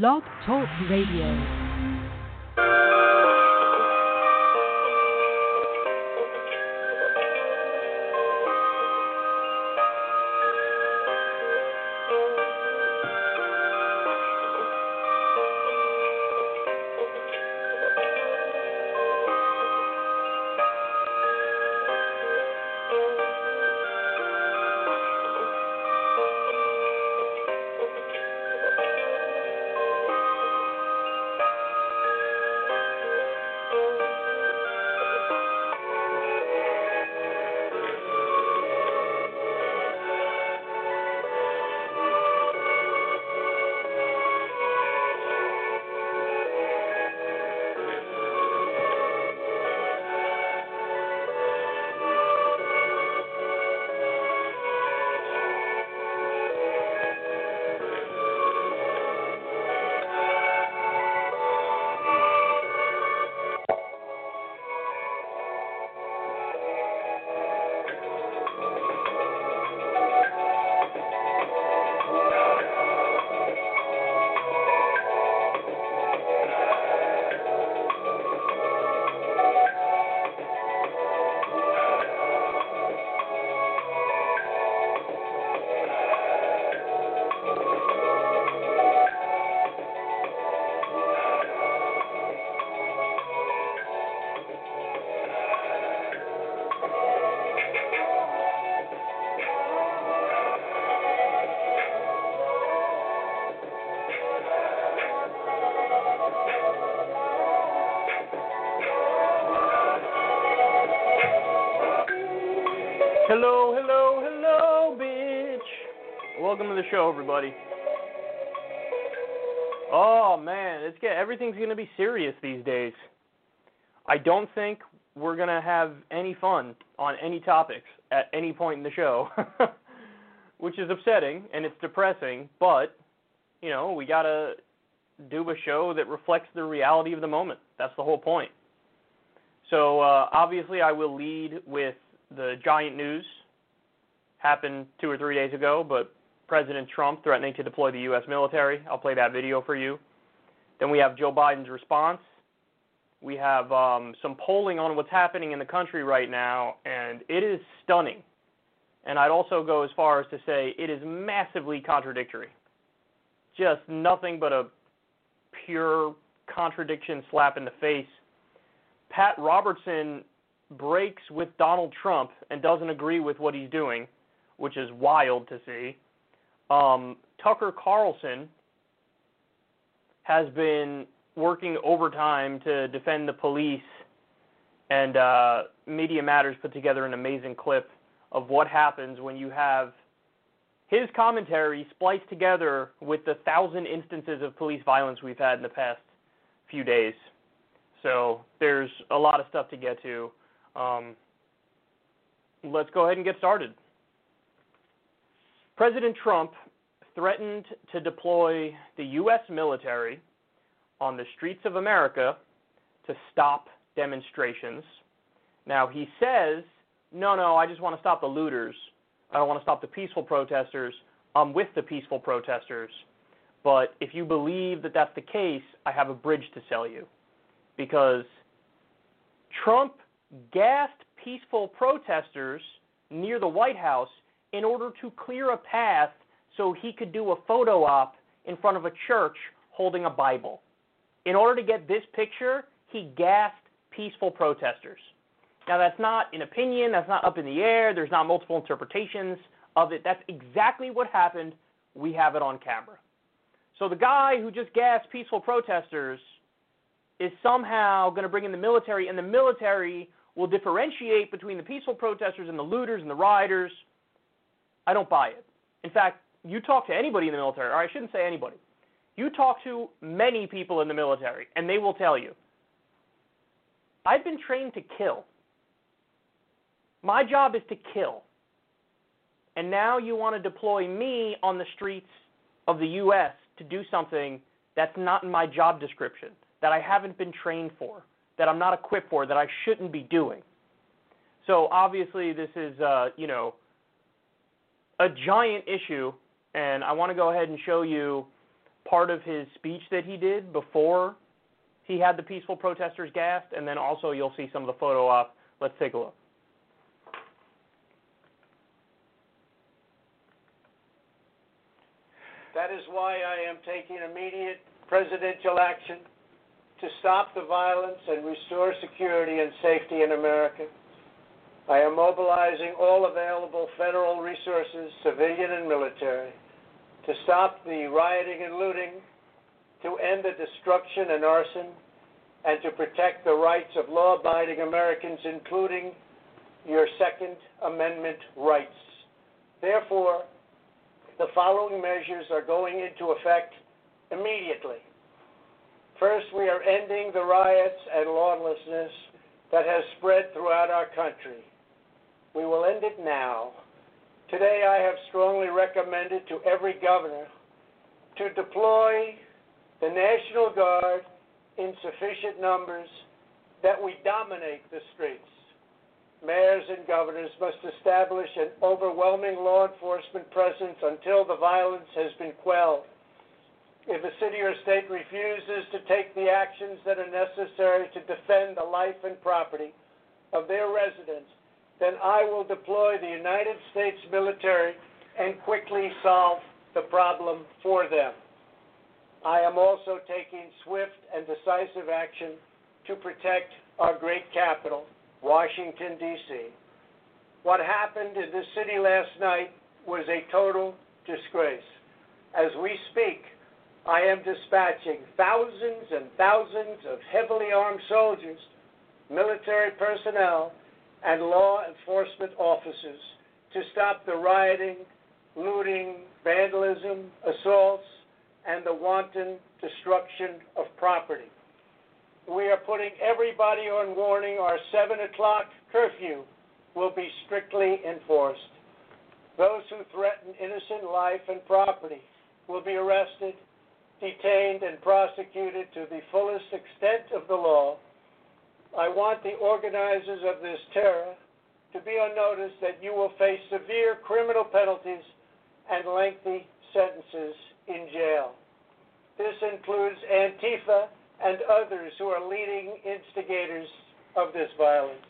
Blog Talk Radio. Show, everybody. Oh man, it's get everything's gonna be serious these days. I don't think we're gonna have any fun on any topics at any point in the show, which is upsetting and it's depressing. But you know, we gotta do a show that reflects the reality of the moment. That's the whole point. So uh, obviously, I will lead with the giant news happened two or three days ago, but President Trump threatening to deploy the U.S. military. I'll play that video for you. Then we have Joe Biden's response. We have um, some polling on what's happening in the country right now, and it is stunning. And I'd also go as far as to say it is massively contradictory. Just nothing but a pure contradiction slap in the face. Pat Robertson breaks with Donald Trump and doesn't agree with what he's doing, which is wild to see. Um, Tucker Carlson has been working overtime to defend the police, and uh, Media Matters put together an amazing clip of what happens when you have his commentary spliced together with the thousand instances of police violence we've had in the past few days. So there's a lot of stuff to get to. Um, let's go ahead and get started. President Trump threatened to deploy the U.S. military on the streets of America to stop demonstrations. Now, he says, no, no, I just want to stop the looters. I don't want to stop the peaceful protesters. I'm with the peaceful protesters. But if you believe that that's the case, I have a bridge to sell you. Because Trump gassed peaceful protesters near the White House in order to clear a path so he could do a photo op in front of a church holding a Bible. In order to get this picture, he gassed peaceful protesters. Now, that's not an opinion, that's not up in the air, there's not multiple interpretations of it. That's exactly what happened. We have it on camera. So, the guy who just gassed peaceful protesters is somehow going to bring in the military, and the military will differentiate between the peaceful protesters and the looters and the rioters. I don't buy it. In fact, you talk to anybody in the military, or I shouldn't say anybody. You talk to many people in the military, and they will tell you, I've been trained to kill. My job is to kill. And now you want to deploy me on the streets of the U.S. to do something that's not in my job description, that I haven't been trained for, that I'm not equipped for, that I shouldn't be doing. So obviously, this is, uh, you know, a giant issue, and I want to go ahead and show you part of his speech that he did before he had the peaceful protesters gassed, and then also you'll see some of the photo op. Let's take a look. That is why I am taking immediate presidential action to stop the violence and restore security and safety in America. I am mobilizing all available federal resources, civilian and military, to stop the rioting and looting, to end the destruction and arson, and to protect the rights of law abiding Americans, including your Second Amendment rights. Therefore, the following measures are going into effect immediately. First, we are ending the riots and lawlessness that has spread throughout our country. We will end it now. Today, I have strongly recommended to every governor to deploy the National Guard in sufficient numbers that we dominate the streets. Mayors and governors must establish an overwhelming law enforcement presence until the violence has been quelled. If a city or state refuses to take the actions that are necessary to defend the life and property of their residents, then I will deploy the United States military and quickly solve the problem for them. I am also taking swift and decisive action to protect our great capital, Washington, D.C. What happened in this city last night was a total disgrace. As we speak, I am dispatching thousands and thousands of heavily armed soldiers, military personnel, and law enforcement officers to stop the rioting, looting, vandalism, assaults, and the wanton destruction of property. We are putting everybody on warning. Our 7 o'clock curfew will be strictly enforced. Those who threaten innocent life and property will be arrested, detained, and prosecuted to the fullest extent of the law. I want the organizers of this terror to be on notice that you will face severe criminal penalties and lengthy sentences in jail. This includes Antifa and others who are leading instigators of this violence.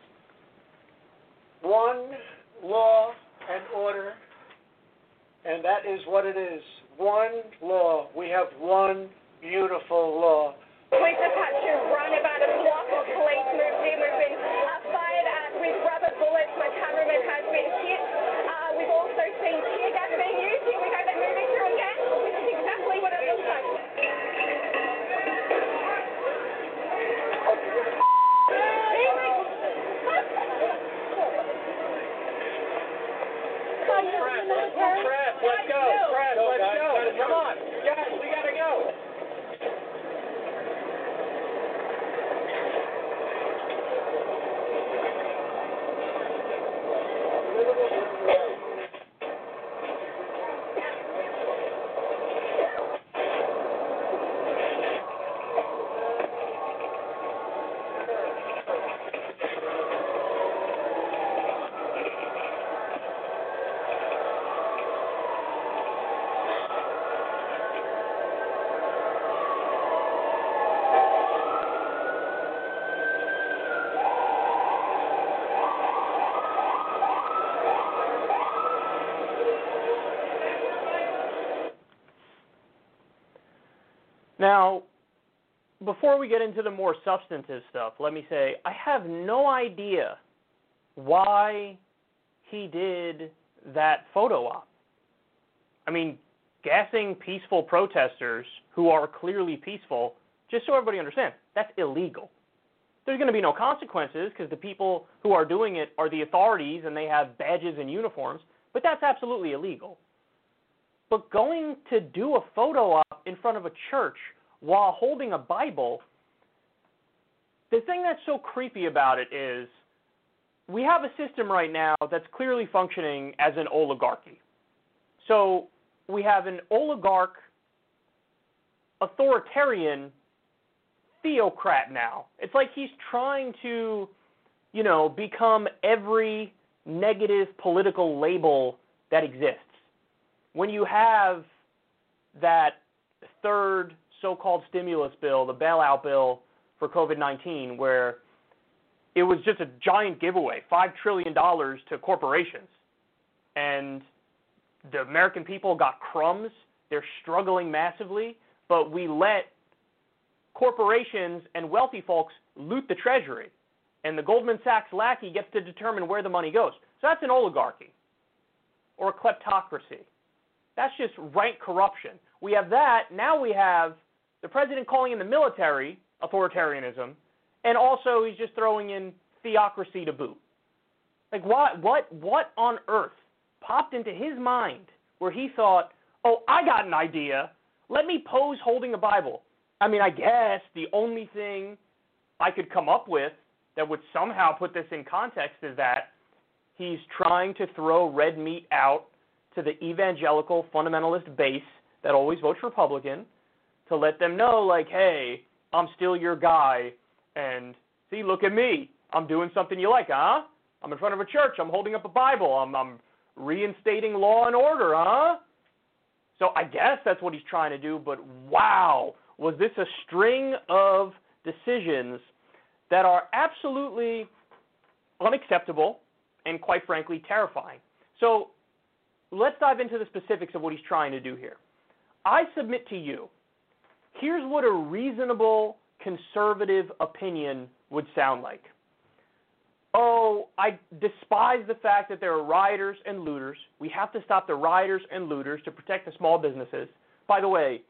One law and order, and that is what it is. One law. We have one beautiful law. Police have to run about a block of Now, before we get into the more substantive stuff, let me say I have no idea why he did that photo op. I mean, gassing peaceful protesters who are clearly peaceful, just so everybody understands, that's illegal. There's going to be no consequences because the people who are doing it are the authorities and they have badges and uniforms, but that's absolutely illegal. But going to do a photo op in front of a church while holding a Bible, the thing that's so creepy about it is we have a system right now that's clearly functioning as an oligarchy. So we have an oligarch, authoritarian theocrat now. It's like he's trying to, you know, become every negative political label that exists. When you have that third so called stimulus bill, the bailout bill for COVID 19, where it was just a giant giveaway $5 trillion to corporations. And the American people got crumbs. They're struggling massively, but we let corporations and wealthy folks loot the treasury. And the Goldman Sachs lackey gets to determine where the money goes. So that's an oligarchy or a kleptocracy. That's just rank corruption. We have that. Now we have the president calling in the military authoritarianism, and also he's just throwing in theocracy to boot. Like what what what on earth popped into his mind where he thought, "Oh, I got an idea. Let me pose holding a Bible." I mean, I guess the only thing I could come up with that would somehow put this in context is that he's trying to throw red meat out to the evangelical fundamentalist base that always votes Republican to let them know, like, hey, I'm still your guy, and see, look at me. I'm doing something you like, huh? I'm in front of a church. I'm holding up a Bible. I'm, I'm reinstating law and order, huh? So I guess that's what he's trying to do, but wow, was this a string of decisions that are absolutely unacceptable and quite frankly terrifying. So let's dive into the specifics of what he's trying to do here. I submit to you, here's what a reasonable conservative opinion would sound like. Oh, I despise the fact that there are rioters and looters. We have to stop the rioters and looters to protect the small businesses. By the way,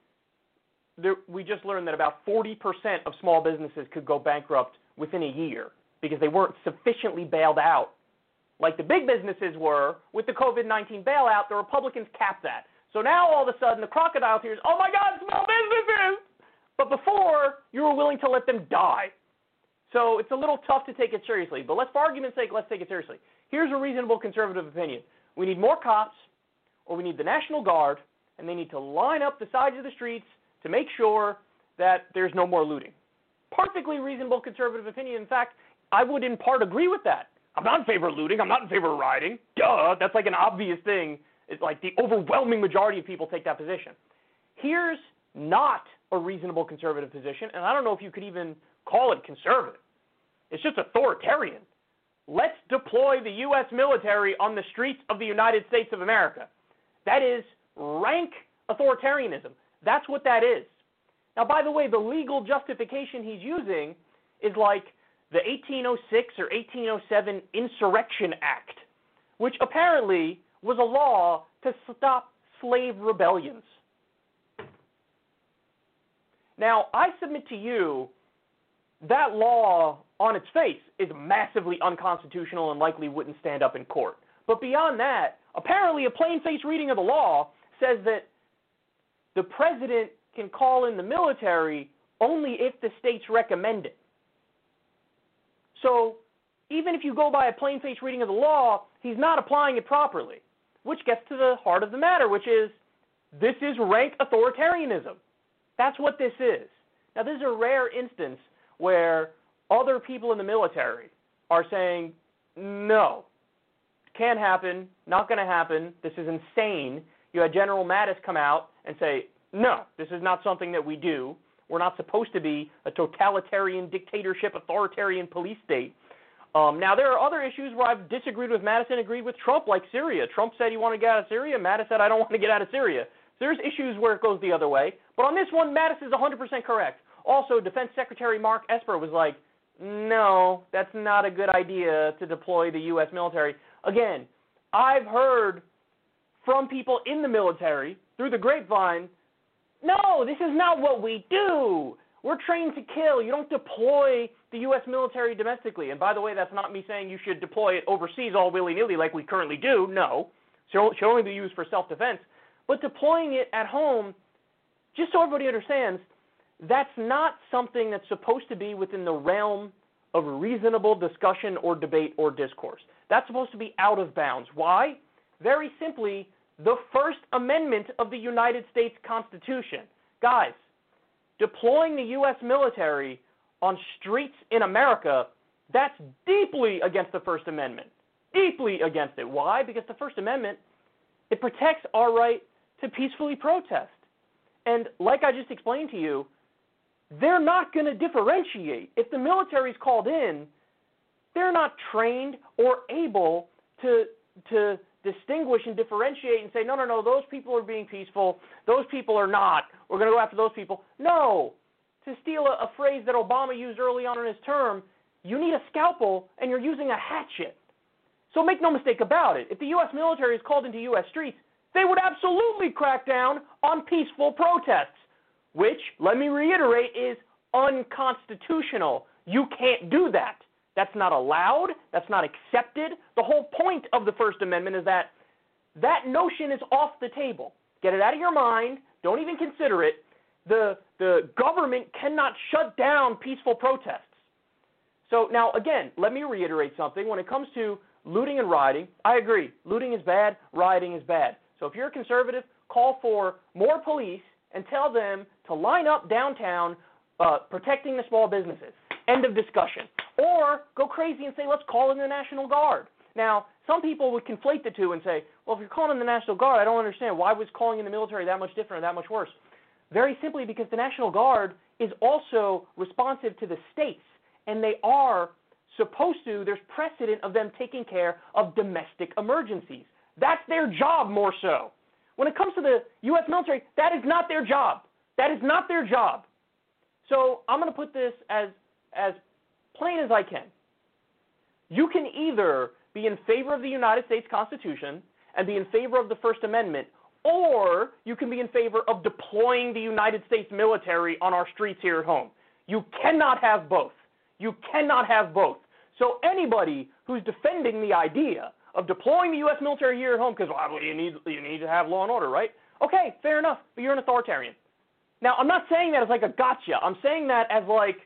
there, we just learned that about 40% of small businesses could go bankrupt within a year because they weren't sufficiently bailed out like the big businesses were with the COVID 19 bailout. The Republicans capped that. So now all of a sudden the crocodile tears, oh my God, small businesses! But before, you were willing to let them die. So it's a little tough to take it seriously. But let's, for argument's sake, let's take it seriously. Here's a reasonable conservative opinion we need more cops, or we need the National Guard, and they need to line up the sides of the streets to make sure that there's no more looting. Perfectly reasonable conservative opinion. In fact, I would in part agree with that. I'm not in favor of looting. I'm not in favor of rioting. Duh. That's like an obvious thing. It's like the overwhelming majority of people take that position. Here's not a reasonable conservative position, and I don't know if you could even call it conservative. It's just authoritarian. Let's deploy the U.S. military on the streets of the United States of America. That is rank authoritarianism. That's what that is. Now, by the way, the legal justification he's using is like the 1806 or 1807 Insurrection Act, which apparently was a law to stop slave rebellions. Now, I submit to you that law on its face is massively unconstitutional and likely wouldn't stand up in court. But beyond that, apparently a plain faced reading of the law says that the president can call in the military only if the states recommend it. So even if you go by a plain faced reading of the law, he's not applying it properly, which gets to the heart of the matter, which is this is rank authoritarianism. That's what this is. Now, this is a rare instance where other people in the military are saying, no, can't happen, not going to happen, this is insane. You had General Mattis come out and say, no, this is not something that we do. We're not supposed to be a totalitarian dictatorship, authoritarian police state. Um, now, there are other issues where I've disagreed with Mattis, agreed with Trump, like Syria. Trump said he wanted to get out of Syria. Mattis said, I don't want to get out of Syria. So There's issues where it goes the other way. But on this one, Mattis is 100% correct. Also, Defense Secretary Mark Esper was like, no, that's not a good idea to deploy the U.S. military. Again, I've heard from people in the military through the grapevine no, this is not what we do. We're trained to kill. You don't deploy the U.S. military domestically. And by the way, that's not me saying you should deploy it overseas all willy nilly like we currently do. No. It should only be used for self defense. But deploying it at home, just so everybody understands, that's not something that's supposed to be within the realm of reasonable discussion or debate or discourse. That's supposed to be out of bounds. Why? Very simply, the First Amendment of the United States Constitution. Guys, deploying the U.S. military on streets in America, that's deeply against the First Amendment. Deeply against it. Why? Because the First Amendment, it protects our right to peacefully protest. And like I just explained to you, they're not going to differentiate. If the military is called in, they're not trained or able to to distinguish and differentiate and say, no, no, no, those people are being peaceful, those people are not. We're going to go after those people. No. To steal a, a phrase that Obama used early on in his term, you need a scalpel and you're using a hatchet. So make no mistake about it. If the U.S. military is called into U.S. streets, they would absolutely crack down on peaceful protests, which, let me reiterate, is unconstitutional. You can't do that. That's not allowed. That's not accepted. The whole point of the First Amendment is that that notion is off the table. Get it out of your mind. Don't even consider it. The, the government cannot shut down peaceful protests. So, now, again, let me reiterate something. When it comes to looting and rioting, I agree. Looting is bad, rioting is bad. So, if you're a conservative, call for more police and tell them to line up downtown uh, protecting the small businesses. End of discussion. Or go crazy and say, let's call in the National Guard. Now, some people would conflate the two and say, well, if you're calling in the National Guard, I don't understand. Why was calling in the military that much different or that much worse? Very simply because the National Guard is also responsive to the states, and they are supposed to, there's precedent of them taking care of domestic emergencies. That's their job more so. When it comes to the U.S. military, that is not their job. That is not their job. So I'm going to put this as, as plain as I can. You can either be in favor of the United States Constitution and be in favor of the First Amendment, or you can be in favor of deploying the United States military on our streets here at home. You cannot have both. You cannot have both. So anybody who's defending the idea of deploying the U.S. military here at home because well, you need you need to have law and order, right? Okay, fair enough, but you're an authoritarian. Now, I'm not saying that as like a gotcha. I'm saying that as like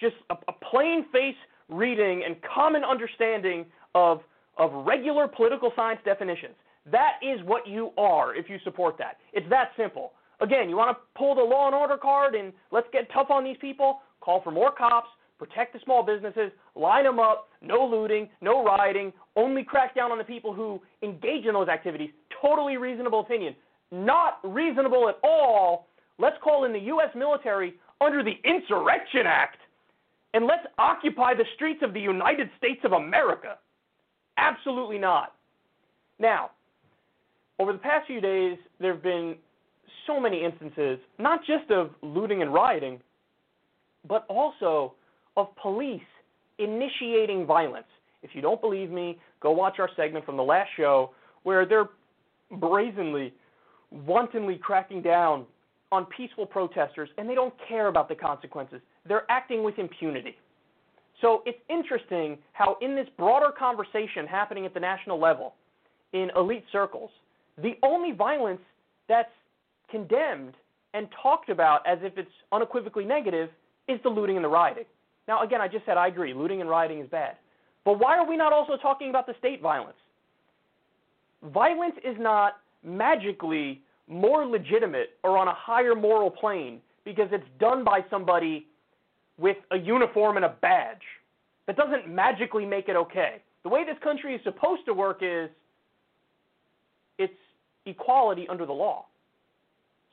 just a, a plain face reading and common understanding of of regular political science definitions. That is what you are if you support that. It's that simple. Again, you want to pull the law and order card and let's get tough on these people? Call for more cops, protect the small businesses, line them up, no looting, no rioting, only crack down on the people who engage in those activities. Totally reasonable opinion. Not reasonable at all. Let's call in the U.S. military under the Insurrection Act and let's occupy the streets of the United States of America. Absolutely not. Now, over the past few days, there have been so many instances, not just of looting and rioting, but also of police initiating violence. If you don't believe me, go watch our segment from the last show where they're brazenly, wantonly cracking down on peaceful protesters and they don't care about the consequences they're acting with impunity. So it's interesting how, in this broader conversation happening at the national level, in elite circles, the only violence that's condemned and talked about as if it's unequivocally negative is the looting and the rioting. Now, again, I just said I agree, looting and rioting is bad. But why are we not also talking about the state violence? Violence is not magically more legitimate or on a higher moral plane because it's done by somebody with a uniform and a badge. That doesn't magically make it okay. The way this country is supposed to work is equality under the law.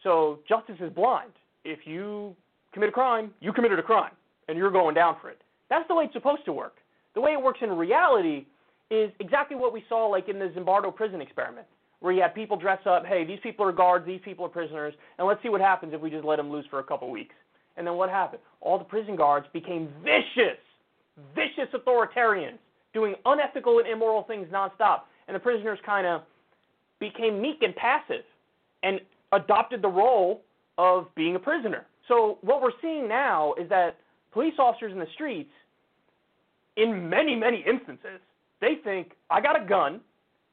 So justice is blind. If you commit a crime, you committed a crime, and you're going down for it. That's the way it's supposed to work. The way it works in reality is exactly what we saw like in the Zimbardo prison experiment, where you had people dress up, hey, these people are guards, these people are prisoners, and let's see what happens if we just let them loose for a couple weeks. And then what happened? All the prison guards became vicious, vicious authoritarians, doing unethical and immoral things nonstop. And the prisoners kind of became meek and passive and adopted the role of being a prisoner. So what we're seeing now is that police officers in the streets, in many, many instances, they think, I got a gun,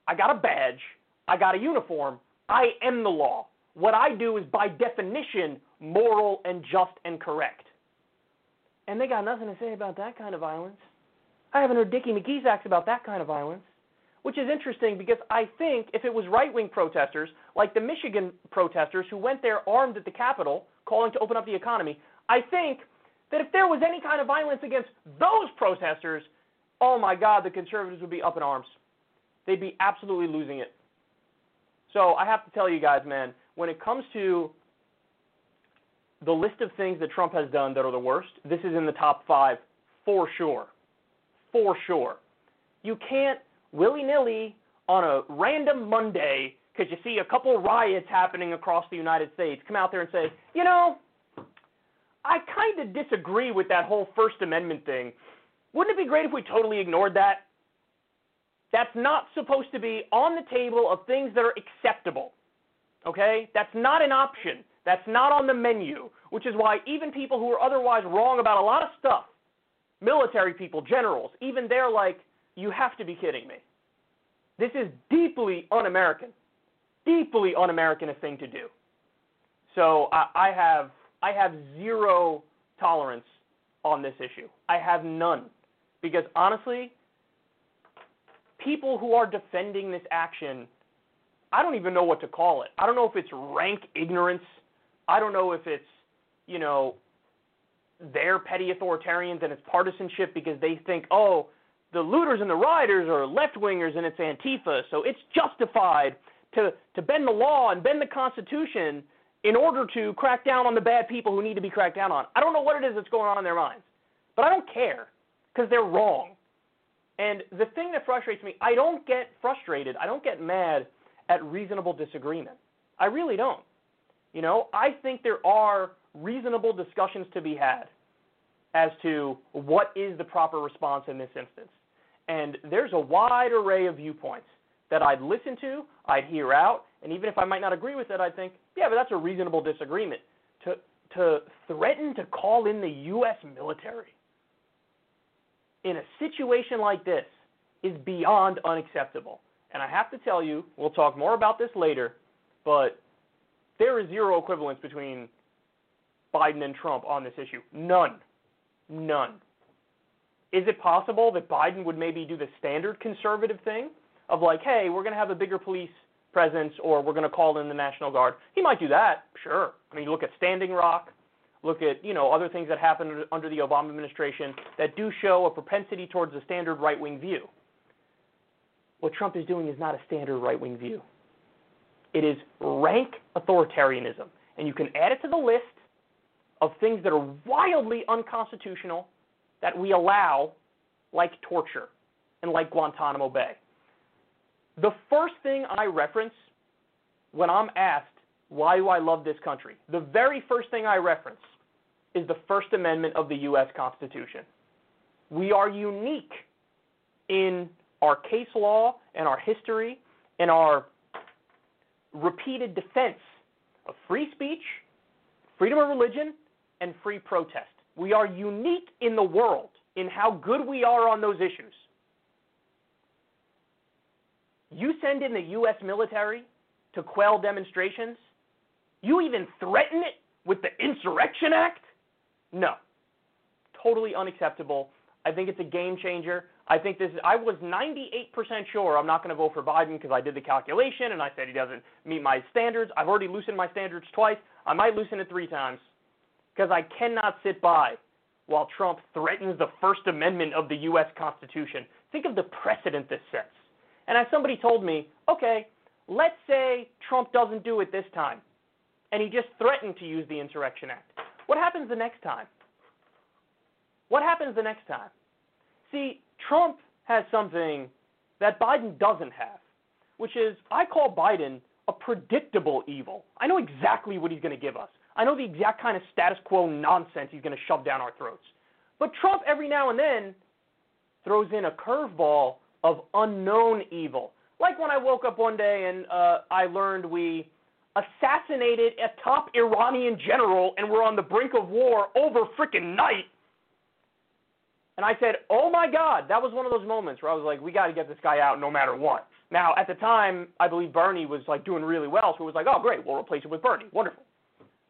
I got a badge, I got a uniform, I am the law. What I do is by definition moral and just and correct. And they got nothing to say about that kind of violence. I haven't heard Dickie McGee's acts about that kind of violence, which is interesting because I think if it was right wing protesters, like the Michigan protesters who went there armed at the Capitol calling to open up the economy, I think that if there was any kind of violence against those protesters, oh my God, the conservatives would be up in arms. They'd be absolutely losing it. So I have to tell you guys, man, when it comes to the list of things that Trump has done that are the worst, this is in the top five for sure. For sure. You can't willy nilly on a random Monday because you see a couple riots happening across the United States come out there and say, you know, I kind of disagree with that whole First Amendment thing. Wouldn't it be great if we totally ignored that? That's not supposed to be on the table of things that are acceptable. Okay? That's not an option. That's not on the menu, which is why even people who are otherwise wrong about a lot of stuff, military people, generals, even they're like, you have to be kidding me. This is deeply un American. Deeply un American a thing to do. So I, I have I have zero tolerance on this issue. I have none. Because honestly, people who are defending this action, I don't even know what to call it. I don't know if it's rank ignorance. I don't know if it's, you know, they're petty authoritarians and it's partisanship because they think, oh, the looters and the rioters are left wingers and it's Antifa, so it's justified to, to bend the law and bend the Constitution in order to crack down on the bad people who need to be cracked down on. I don't know what it is that's going on in their minds, but I don't care because they're wrong. And the thing that frustrates me, I don't get frustrated. I don't get mad at reasonable disagreement. I really don't. You know, I think there are reasonable discussions to be had as to what is the proper response in this instance. And there's a wide array of viewpoints that I'd listen to, I'd hear out, and even if I might not agree with it, I'd think, yeah, but that's a reasonable disagreement. To to threaten to call in the US military in a situation like this is beyond unacceptable. And I have to tell you, we'll talk more about this later, but there is zero equivalence between Biden and Trump on this issue. None. None. Is it possible that Biden would maybe do the standard conservative thing of like, hey, we're going to have a bigger police presence or we're going to call in the National Guard? He might do that, sure. I mean, look at Standing Rock, look at you know other things that happened under the Obama administration that do show a propensity towards a standard right-wing view. What Trump is doing is not a standard right-wing view. It is rank authoritarianism, and you can add it to the list of things that are wildly unconstitutional that we allow, like torture and like Guantanamo Bay. The first thing I reference when I'm asked why do I love this country? The very first thing I reference is the First Amendment of the U.S. Constitution. We are unique in our case law and our history and our repeated defense of free speech, freedom of religion, and free protest. We are unique in the world in how good we are on those issues. You send in the U.S. military to quell demonstrations, you even threaten it with the Insurrection Act? No. Totally unacceptable. I think it's a game changer. I think this. I was 98% sure I'm not going to vote for Biden because I did the calculation and I said he doesn't meet my standards. I've already loosened my standards twice. I might loosen it three times because I cannot sit by while Trump threatens the First Amendment of the U.S. Constitution. Think of the precedent this sets. And as somebody told me, okay, let's say Trump doesn't do it this time and he just threatened to use the Insurrection Act. What happens the next time? What happens the next time? See, Trump has something that Biden doesn't have, which is I call Biden a predictable evil. I know exactly what he's going to give us. I know the exact kind of status quo nonsense he's going to shove down our throats. But Trump, every now and then, throws in a curveball of unknown evil. Like when I woke up one day and uh, I learned we assassinated a top Iranian general and we're on the brink of war over freaking night. And I said, "Oh my God!" That was one of those moments where I was like, "We got to get this guy out, no matter what." Now, at the time, I believe Bernie was like doing really well, so it was like, oh, great, we'll replace him with Bernie. Wonderful.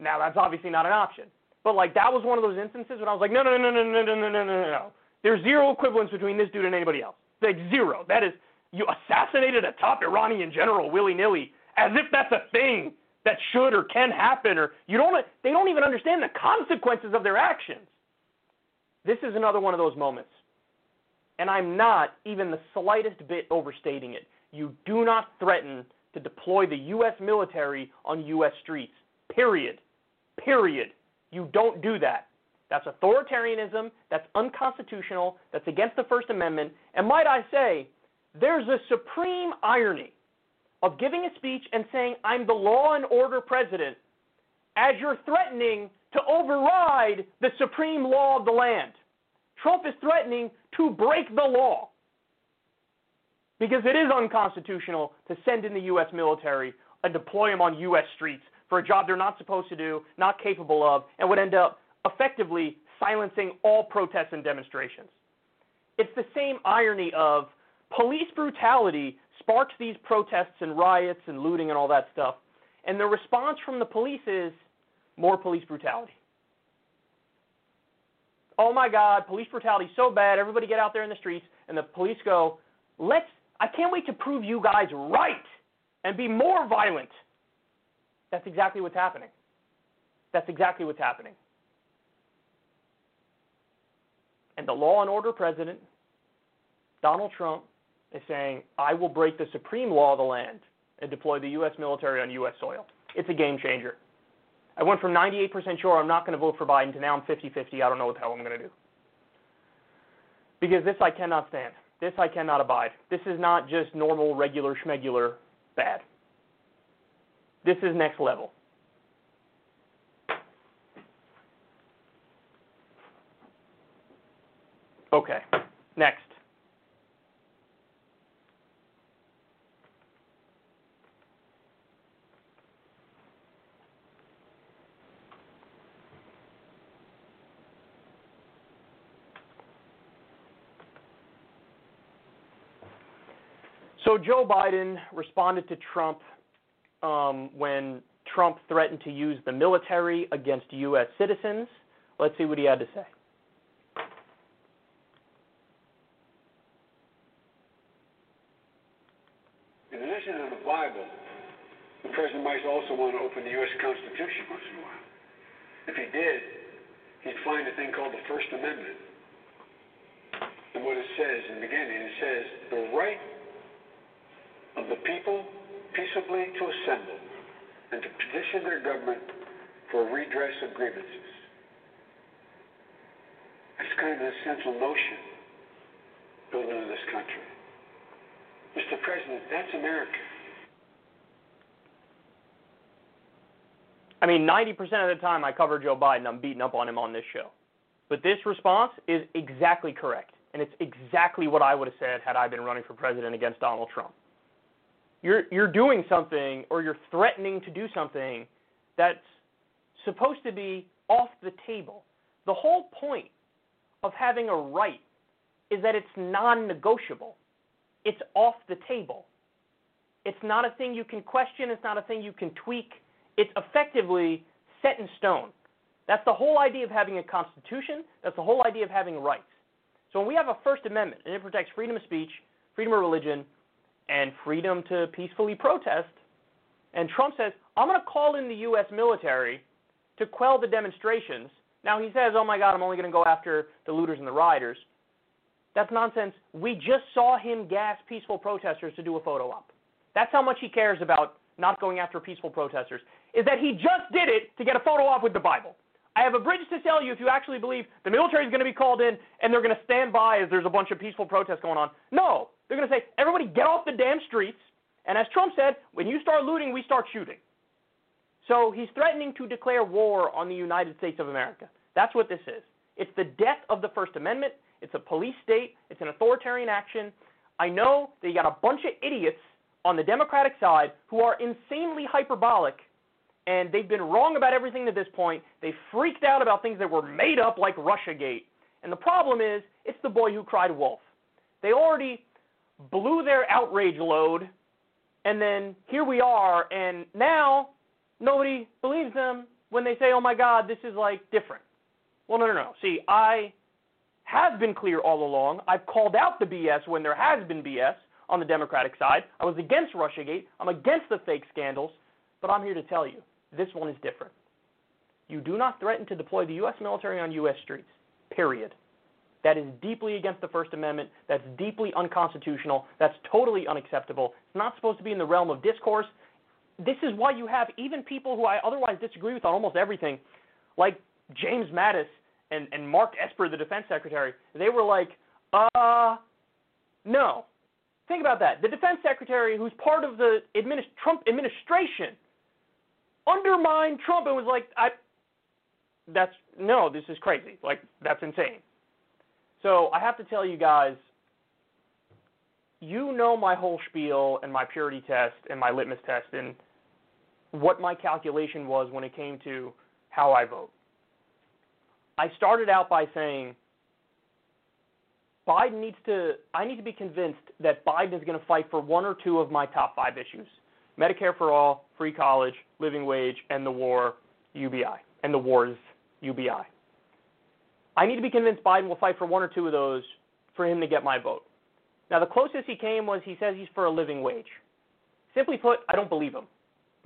Now, that's obviously not an option. But like that was one of those instances when I was like, no, no, no, no, no, no, no, no, no, no. There's zero equivalence between this dude and anybody else. Like zero. That is, you assassinated a top Iranian general willy nilly, as if that's a thing that should or can happen, or you don't. They don't even understand the consequences of their actions. This is another one of those moments, and I'm not even the slightest bit overstating it. You do not threaten to deploy the U.S. military on U.S. streets. Period. Period. You don't do that. That's authoritarianism. That's unconstitutional. That's against the First Amendment. And might I say, there's a supreme irony of giving a speech and saying, I'm the law and order president, as you're threatening to override the supreme law of the land. Trump is threatening to break the law because it is unconstitutional to send in the U.S. military and deploy them on U.S. streets for a job they're not supposed to do, not capable of, and would end up effectively silencing all protests and demonstrations. It's the same irony of police brutality sparks these protests and riots and looting and all that stuff, and the response from the police is more police brutality. Oh my God, police brutality is so bad. Everybody get out there in the streets, and the police go, "Let's. I can't wait to prove you guys right and be more violent." That's exactly what's happening. That's exactly what's happening. And the law and order president, Donald Trump, is saying, I will break the supreme law of the land and deploy the U.S. military on U.S. soil. It's a game changer. I went from 98% sure I'm not going to vote for Biden to now I'm 50 50. I don't know what the hell I'm going to do. Because this I cannot stand. This I cannot abide. This is not just normal, regular, schmegular bad. This is next level. Okay, next. So Joe Biden responded to Trump um, when Trump threatened to use the military against U.S. citizens. Let's see what he had to say. In addition to the Bible, the president might also want to open the U.S. Constitution once in a while. If he did, he'd find a thing called the First Amendment. And what it says in the beginning, it says, the right of the people peaceably to assemble and to petition their government for redress of grievances. That's kind of an essential notion built into this country. Mr. President, that's America. I mean, 90% of the time I cover Joe Biden, I'm beating up on him on this show. But this response is exactly correct. And it's exactly what I would have said had I been running for president against Donald Trump. You're, you're doing something or you're threatening to do something that's supposed to be off the table. The whole point of having a right is that it's non negotiable, it's off the table. It's not a thing you can question, it's not a thing you can tweak. It's effectively set in stone. That's the whole idea of having a constitution, that's the whole idea of having rights. So when we have a First Amendment and it protects freedom of speech, freedom of religion, and freedom to peacefully protest, and Trump says, I'm going to call in the U.S. military to quell the demonstrations. Now he says, oh my God, I'm only going to go after the looters and the rioters. That's nonsense. We just saw him gas peaceful protesters to do a photo op. That's how much he cares about not going after peaceful protesters, is that he just did it to get a photo op with the Bible. I have a bridge to sell you if you actually believe the military is going to be called in and they're going to stand by as there's a bunch of peaceful protests going on. No, they're going to say, everybody get off the damn streets. And as Trump said, when you start looting, we start shooting. So he's threatening to declare war on the United States of America. That's what this is. It's the death of the First Amendment. It's a police state. It's an authoritarian action. I know that you got a bunch of idiots on the Democratic side who are insanely hyperbolic and they've been wrong about everything to this point. They freaked out about things that were made up, like Russiagate. And the problem is, it's the boy who cried wolf. They already blew their outrage load, and then here we are, and now nobody believes them when they say, "Oh my God, this is like different." Well, no, no, no. See, I have been clear all along. I've called out the BS when there has been BS on the Democratic side. I was against Russiagate. I'm against the fake scandals, but I'm here to tell you this one is different. You do not threaten to deploy the U.S. military on U.S. streets. Period. That is deeply against the First Amendment. That's deeply unconstitutional. That's totally unacceptable. It's not supposed to be in the realm of discourse. This is why you have even people who I otherwise disagree with on almost everything, like James Mattis and, and Mark Esper, the defense secretary. They were like, uh, no. Think about that. The defense secretary, who's part of the administ- Trump administration, undermined Trump and was like, I, that's, no, this is crazy. Like, that's insane. So I have to tell you guys, you know my whole spiel and my purity test and my litmus test and what my calculation was when it came to how I vote. I started out by saying Biden needs to, I need to be convinced that Biden is going to fight for one or two of my top five issues Medicare for all, free college, living wage, and the war UBI, and the wars UBI. I need to be convinced Biden will fight for one or two of those for him to get my vote. Now, the closest he came was he says he's for a living wage. Simply put, I don't believe him.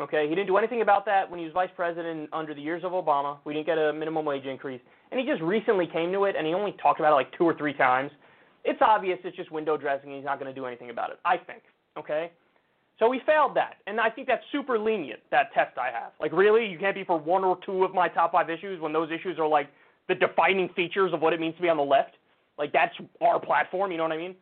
Okay, he didn't do anything about that when he was vice president under the years of Obama. We didn't get a minimum wage increase, and he just recently came to it, and he only talked about it like two or three times. It's obvious it's just window dressing, and he's not going to do anything about it. I think. Okay, so we failed that, and I think that's super lenient. That test I have. Like, really, you can't be for one or two of my top five issues when those issues are like the defining features of what it means to be on the left. Like, that's our platform. You know what I mean?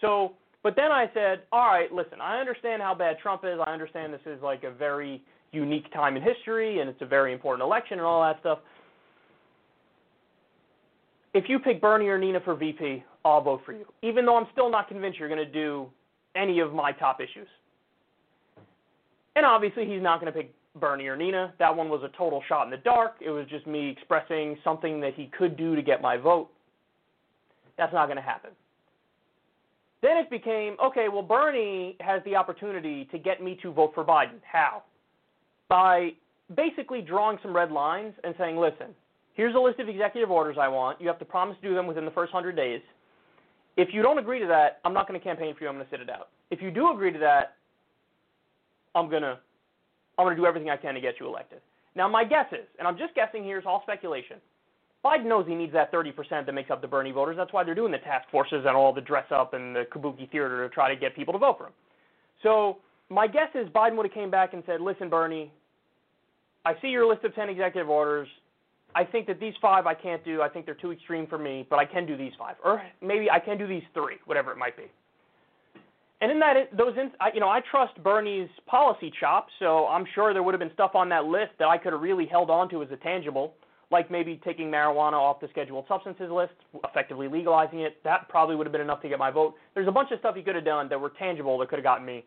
So but then I said, all right, listen, I understand how bad Trump is. I understand this is like a very unique time in history and it's a very important election and all that stuff. If you pick Bernie or Nina for VP, I'll vote for you, even though I'm still not convinced you're going to do any of my top issues. And obviously, he's not going to pick Bernie or Nina. That one was a total shot in the dark. It was just me expressing something that he could do to get my vote. That's not going to happen. Then it became okay, well, Bernie has the opportunity to get me to vote for Biden. How? By basically drawing some red lines and saying, listen, here's a list of executive orders I want. You have to promise to do them within the first 100 days. If you don't agree to that, I'm not going to campaign for you. I'm going to sit it out. If you do agree to that, I'm to I'm to do everything I can to get you elected. Now, my guess is, and I'm just guessing here, it's all speculation. Biden knows he needs that 30% that makes up the Bernie voters. That's why they're doing the task forces and all the dress up and the kabuki theater to try to get people to vote for him. So my guess is Biden would have came back and said, "Listen, Bernie, I see your list of 10 executive orders. I think that these five I can't do. I think they're too extreme for me, but I can do these five, or maybe I can do these three, whatever it might be." And in that, those, in- you know, I trust Bernie's policy chops, so I'm sure there would have been stuff on that list that I could have really held on to as a tangible like maybe taking marijuana off the scheduled substances list, effectively legalizing it. That probably would have been enough to get my vote. There's a bunch of stuff he could have done that were tangible that could have gotten me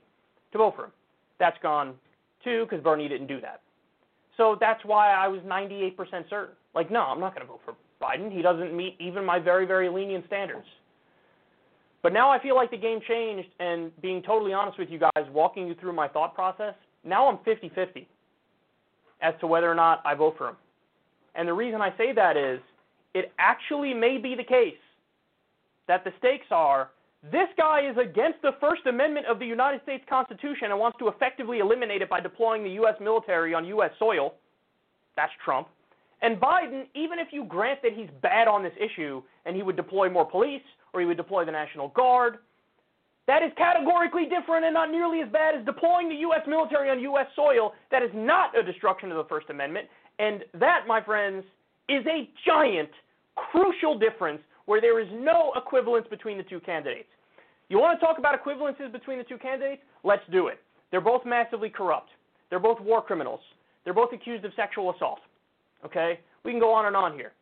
to vote for him. That's gone too because Bernie didn't do that. So that's why I was 98% certain. Like, no, I'm not going to vote for Biden. He doesn't meet even my very, very lenient standards. But now I feel like the game changed, and being totally honest with you guys, walking you through my thought process, now I'm 50 50 as to whether or not I vote for him. And the reason I say that is it actually may be the case that the stakes are this guy is against the First Amendment of the United States Constitution and wants to effectively eliminate it by deploying the U.S. military on U.S. soil. That's Trump. And Biden, even if you grant that he's bad on this issue and he would deploy more police or he would deploy the National Guard, that is categorically different and not nearly as bad as deploying the U.S. military on U.S. soil. That is not a destruction of the First Amendment. And that, my friends, is a giant, crucial difference where there is no equivalence between the two candidates. You want to talk about equivalences between the two candidates? Let's do it. They're both massively corrupt. They're both war criminals. They're both accused of sexual assault. Okay? We can go on and on here.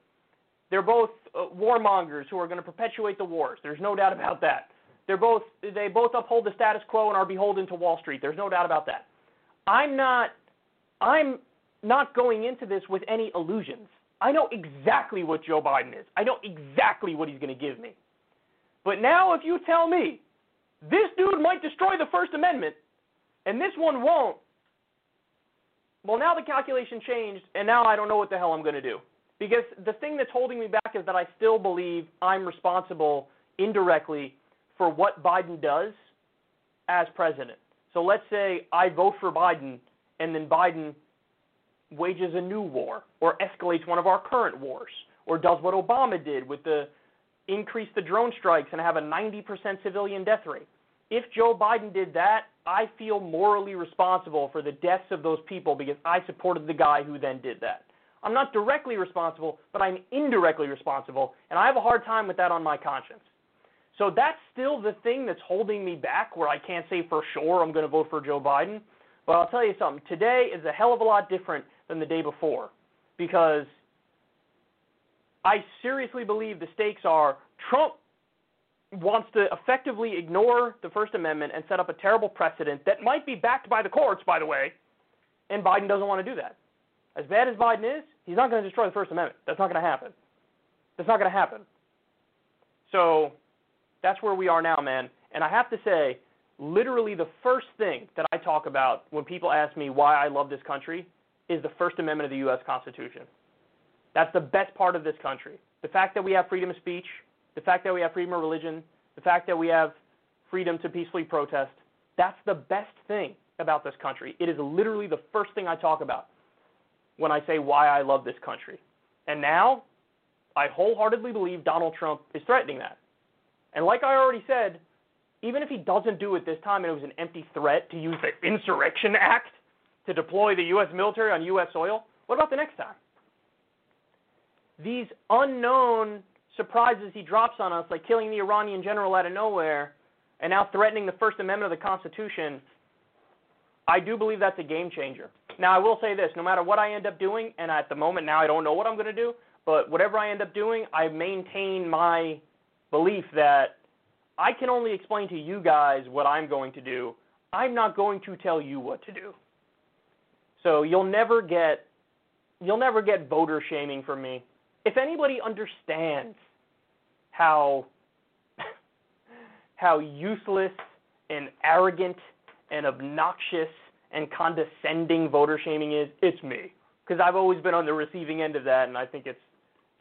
They're both uh, warmongers who are going to perpetuate the wars. There's no doubt about that. They're both they both uphold the status quo and are beholden to Wall Street. There's no doubt about that. I'm not I'm not going into this with any illusions. I know exactly what Joe Biden is. I know exactly what he's going to give me. But now, if you tell me this dude might destroy the First Amendment, and this one won't. Well, now the calculation changed, and now I don't know what the hell I'm going to do. Because the thing that's holding me back is that I still believe I'm responsible indirectly for what Biden does as president. So let's say I vote for Biden, and then Biden wages a new war or escalates one of our current wars or does what Obama did with the increase the drone strikes and have a 90% civilian death rate. If Joe Biden did that, I feel morally responsible for the deaths of those people because I supported the guy who then did that. I'm not directly responsible, but I'm indirectly responsible, and I have a hard time with that on my conscience. So that's still the thing that's holding me back where I can't say for sure I'm going to vote for Joe Biden. But I'll tell you something. Today is a hell of a lot different than the day before because I seriously believe the stakes are Trump wants to effectively ignore the First Amendment and set up a terrible precedent that might be backed by the courts, by the way, and Biden doesn't want to do that. As bad as Biden is, he's not going to destroy the First Amendment. That's not going to happen. That's not going to happen. So that's where we are now, man. And I have to say, literally the first thing that I talk about when people ask me why I love this country is the First Amendment of the U.S. Constitution. That's the best part of this country. The fact that we have freedom of speech, the fact that we have freedom of religion, the fact that we have freedom to peacefully protest, that's the best thing about this country. It is literally the first thing I talk about when I say why I love this country. And now, I wholeheartedly believe Donald Trump is threatening that. And like I already said, even if he doesn't do it this time and it was an empty threat to use the Insurrection Act to deploy the U.S. military on U.S. soil, what about the next time? These unknown surprises he drops on us, like killing the Iranian general out of nowhere and now threatening the First Amendment of the Constitution, I do believe that's a game changer. Now, I will say this no matter what I end up doing, and at the moment now I don't know what I'm going to do, but whatever I end up doing, I maintain my belief that I can only explain to you guys what I'm going to do. I'm not going to tell you what to do. So you'll never get you'll never get voter shaming from me. If anybody understands how how useless and arrogant and obnoxious and condescending voter shaming is, it's me. Because I've always been on the receiving end of that, and I think it's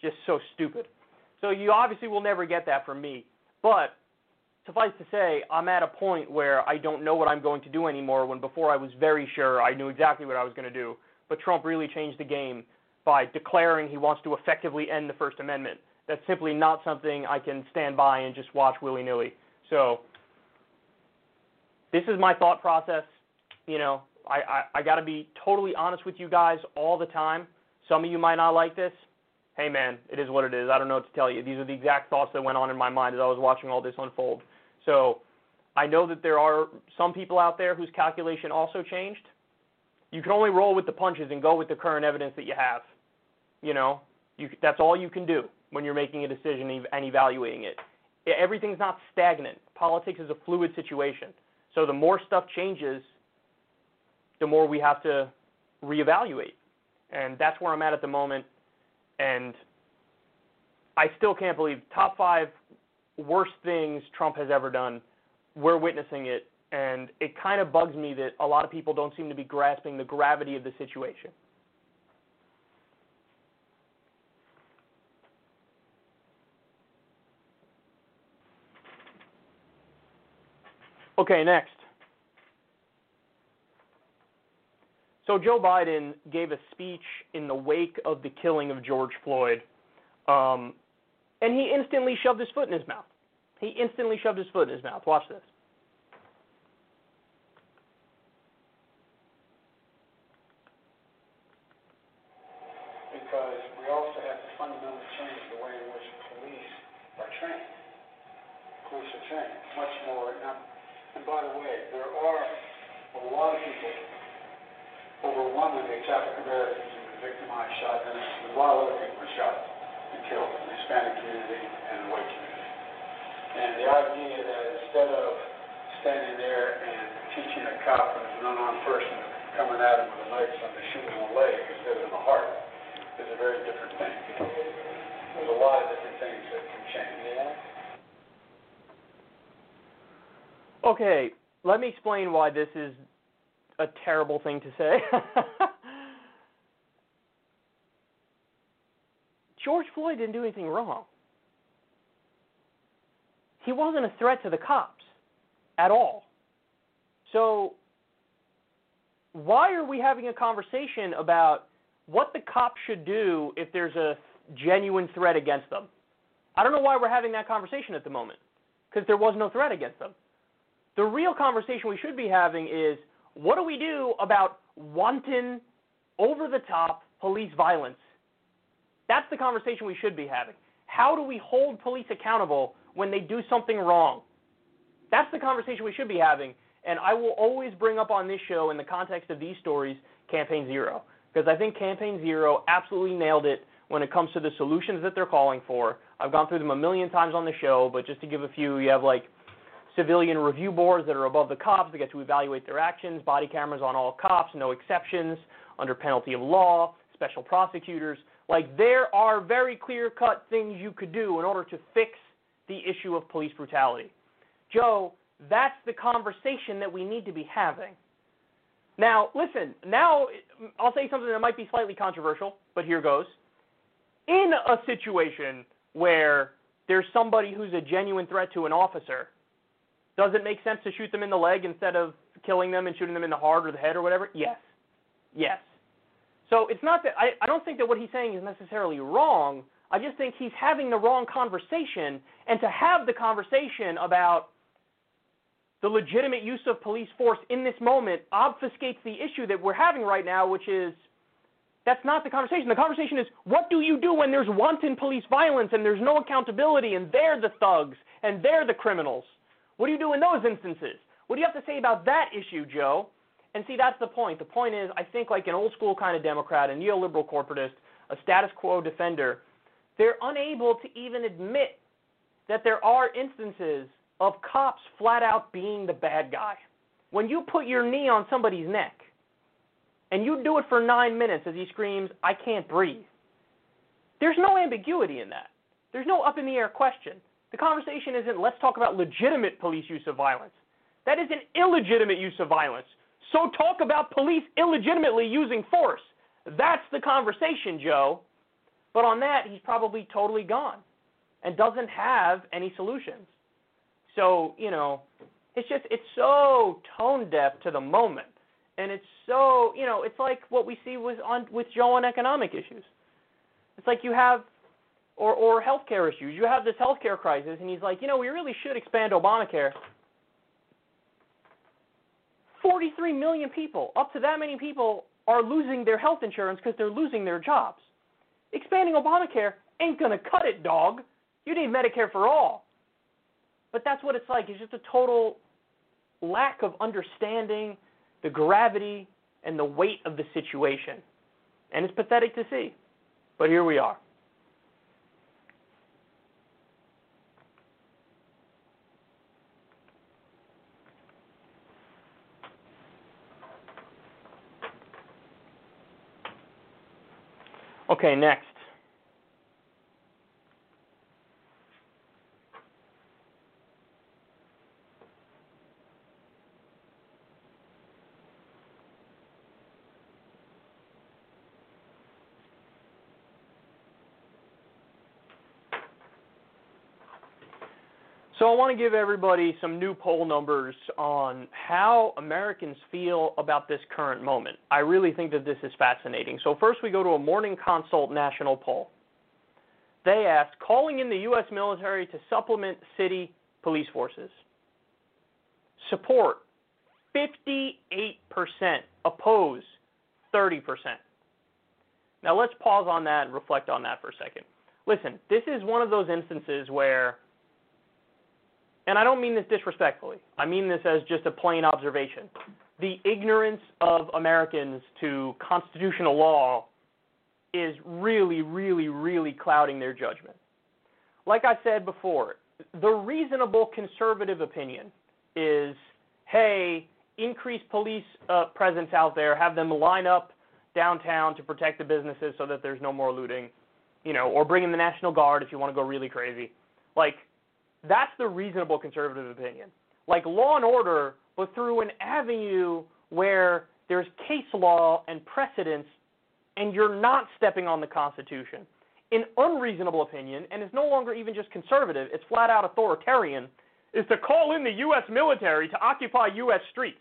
just so stupid. So you obviously will never get that from me. But suffice to say, I'm at a point where I don't know what I'm going to do anymore when before I was very sure I knew exactly what I was going to do. But Trump really changed the game by declaring he wants to effectively end the First Amendment. That's simply not something I can stand by and just watch willy nilly. So, this is my thought process. You know, I, I, I got to be totally honest with you guys all the time. Some of you might not like this. Hey, man, it is what it is. I don't know what to tell you. These are the exact thoughts that went on in my mind as I was watching all this unfold. So, I know that there are some people out there whose calculation also changed. You can only roll with the punches and go with the current evidence that you have. You know, you, that's all you can do when you're making a decision and evaluating it. Everything's not stagnant. Politics is a fluid situation. So the more stuff changes, the more we have to reevaluate. And that's where I'm at at the moment. And I still can't believe top five worst things Trump has ever done. We're witnessing it. And it kind of bugs me that a lot of people don't seem to be grasping the gravity of the situation. Okay, next. So Joe Biden gave a speech in the wake of the killing of George Floyd, um, and he instantly shoved his foot in his mouth. He instantly shoved his foot in his mouth. Watch this. Because we also have to fundamentally change the way in which police are trained. Police are trained much more. Now, and by the way, there are a lot of people, overwhelmingly it's African Americans who were victimized, shot, and a lot of other people were shot and killed in the Hispanic community and the white community. And the idea that instead of standing there and teaching a cop and an unarmed person coming at him with a knife and shooting in the leg instead of in the heart is a very different thing. There's a lot of different things that can change. Yeah. Okay, let me explain why this is a terrible thing to say. George Floyd didn't do anything wrong. He wasn't a threat to the cops at all. So, why are we having a conversation about what the cops should do if there's a genuine threat against them? I don't know why we're having that conversation at the moment, because there was no threat against them. The real conversation we should be having is what do we do about wanton, over the top police violence? That's the conversation we should be having. How do we hold police accountable when they do something wrong? That's the conversation we should be having. And I will always bring up on this show, in the context of these stories, Campaign Zero. Because I think Campaign Zero absolutely nailed it when it comes to the solutions that they're calling for. I've gone through them a million times on the show, but just to give a few, you have like civilian review boards that are above the cops that get to evaluate their actions, body cameras on all cops, no exceptions, under penalty of law, special prosecutors. Like, there are very clear cut things you could do in order to fix the issue of police brutality. Joe, that's the conversation that we need to be having. Now, listen, now I'll say something that might be slightly controversial, but here goes. In a situation where there's somebody who's a genuine threat to an officer, does it make sense to shoot them in the leg instead of killing them and shooting them in the heart or the head or whatever? Yes. Yes. So it's not that I, I don't think that what he's saying is necessarily wrong. I just think he's having the wrong conversation. And to have the conversation about the legitimate use of police force in this moment obfuscates the issue that we're having right now, which is that's not the conversation. The conversation is what do you do when there's wanton police violence and there's no accountability and they're the thugs and they're the criminals? What do you do in those instances? What do you have to say about that issue, Joe? And see, that's the point. The point is, I think like an old school kind of Democrat, a neoliberal corporatist, a status quo defender, they're unable to even admit that there are instances of cops flat out being the bad guy. When you put your knee on somebody's neck and you do it for nine minutes as he screams, I can't breathe, there's no ambiguity in that. There's no up in the air question. The conversation isn't let's talk about legitimate police use of violence. That is an illegitimate use of violence. So talk about police illegitimately using force. That's the conversation, Joe. But on that, he's probably totally gone and doesn't have any solutions. So, you know, it's just it's so tone deaf to the moment. And it's so, you know, it's like what we see with on with Joe on economic issues. It's like you have or or healthcare issues. You have this healthcare crisis and he's like, "You know, we really should expand Obamacare." 43 million people, up to that many people are losing their health insurance because they're losing their jobs. Expanding Obamacare ain't to cut it, dog. You need Medicare for all. But that's what it's like. It's just a total lack of understanding the gravity and the weight of the situation. And it's pathetic to see. But here we are. Okay, next. So I want to give everybody some new poll numbers on how Americans feel about this current moment. I really think that this is fascinating. So first we go to a Morning Consult national poll. They asked, calling in the U.S. military to supplement city police forces. Support 58%, oppose 30%. Now let's pause on that and reflect on that for a second. Listen, this is one of those instances where and I don't mean this disrespectfully. I mean this as just a plain observation. The ignorance of Americans to constitutional law is really, really, really clouding their judgment. Like I said before, the reasonable conservative opinion is hey, increase police uh, presence out there, have them line up downtown to protect the businesses so that there's no more looting, you know, or bring in the National Guard if you want to go really crazy. Like, that's the reasonable conservative opinion. like law and order, but through an avenue where there's case law and precedence, and you're not stepping on the Constitution. An unreasonable opinion, and it's no longer even just conservative, it's flat out authoritarian, is to call in the U.S. military to occupy U.S. streets.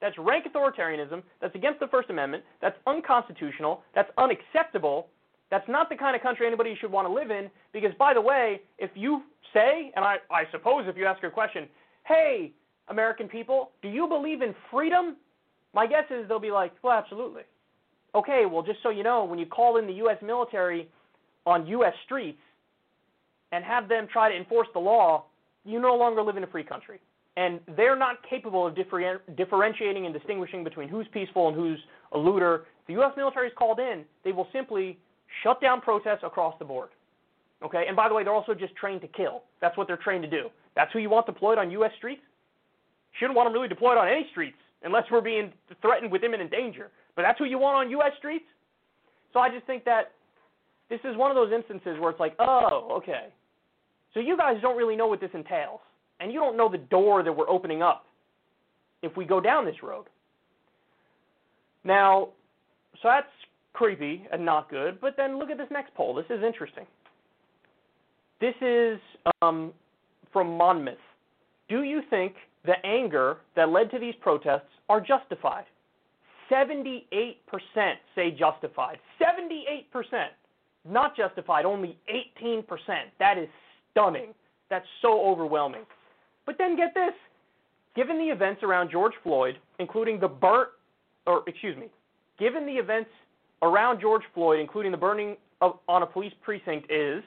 That's rank authoritarianism. That's against the First Amendment. That's unconstitutional. That's unacceptable. That's not the kind of country anybody should want to live in because, by the way, if you say, and I, I suppose if you ask a question, hey, American people, do you believe in freedom? My guess is they'll be like, well, absolutely. Okay, well, just so you know, when you call in the U.S. military on U.S. streets and have them try to enforce the law, you no longer live in a free country. And they're not capable of differ- differentiating and distinguishing between who's peaceful and who's a looter. If the U.S. military is called in, they will simply shut down protests across the board. Okay, and by the way, they're also just trained to kill. That's what they're trained to do. That's who you want deployed on U.S. streets. Shouldn't want them really deployed on any streets unless we're being threatened with imminent danger. But that's who you want on U.S. streets. So I just think that this is one of those instances where it's like, oh, okay. So you guys don't really know what this entails, and you don't know the door that we're opening up if we go down this road. Now, so that's creepy and not good. But then look at this next poll. This is interesting. This is um, from Monmouth. Do you think the anger that led to these protests are justified? 78% say justified. 78%. Not justified, only 18%. That is stunning. That's so overwhelming. But then get this. Given the events around George Floyd, including the burnt, or excuse me, given the events around George Floyd, including the burning of, on a police precinct, is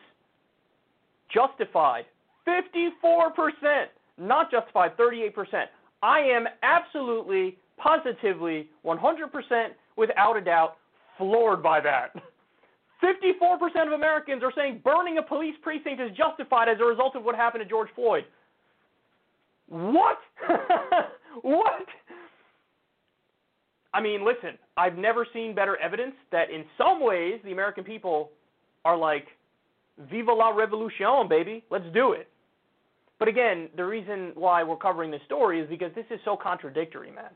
justified 54%, not justified 38%. I am absolutely, positively, 100%, without a doubt, floored by that. 54% of Americans are saying burning a police precinct is justified as a result of what happened to George Floyd. What? what? I mean, listen, I've never seen better evidence that in some ways the American people are like, Viva la revolution, baby. Let's do it. But again, the reason why we're covering this story is because this is so contradictory, man.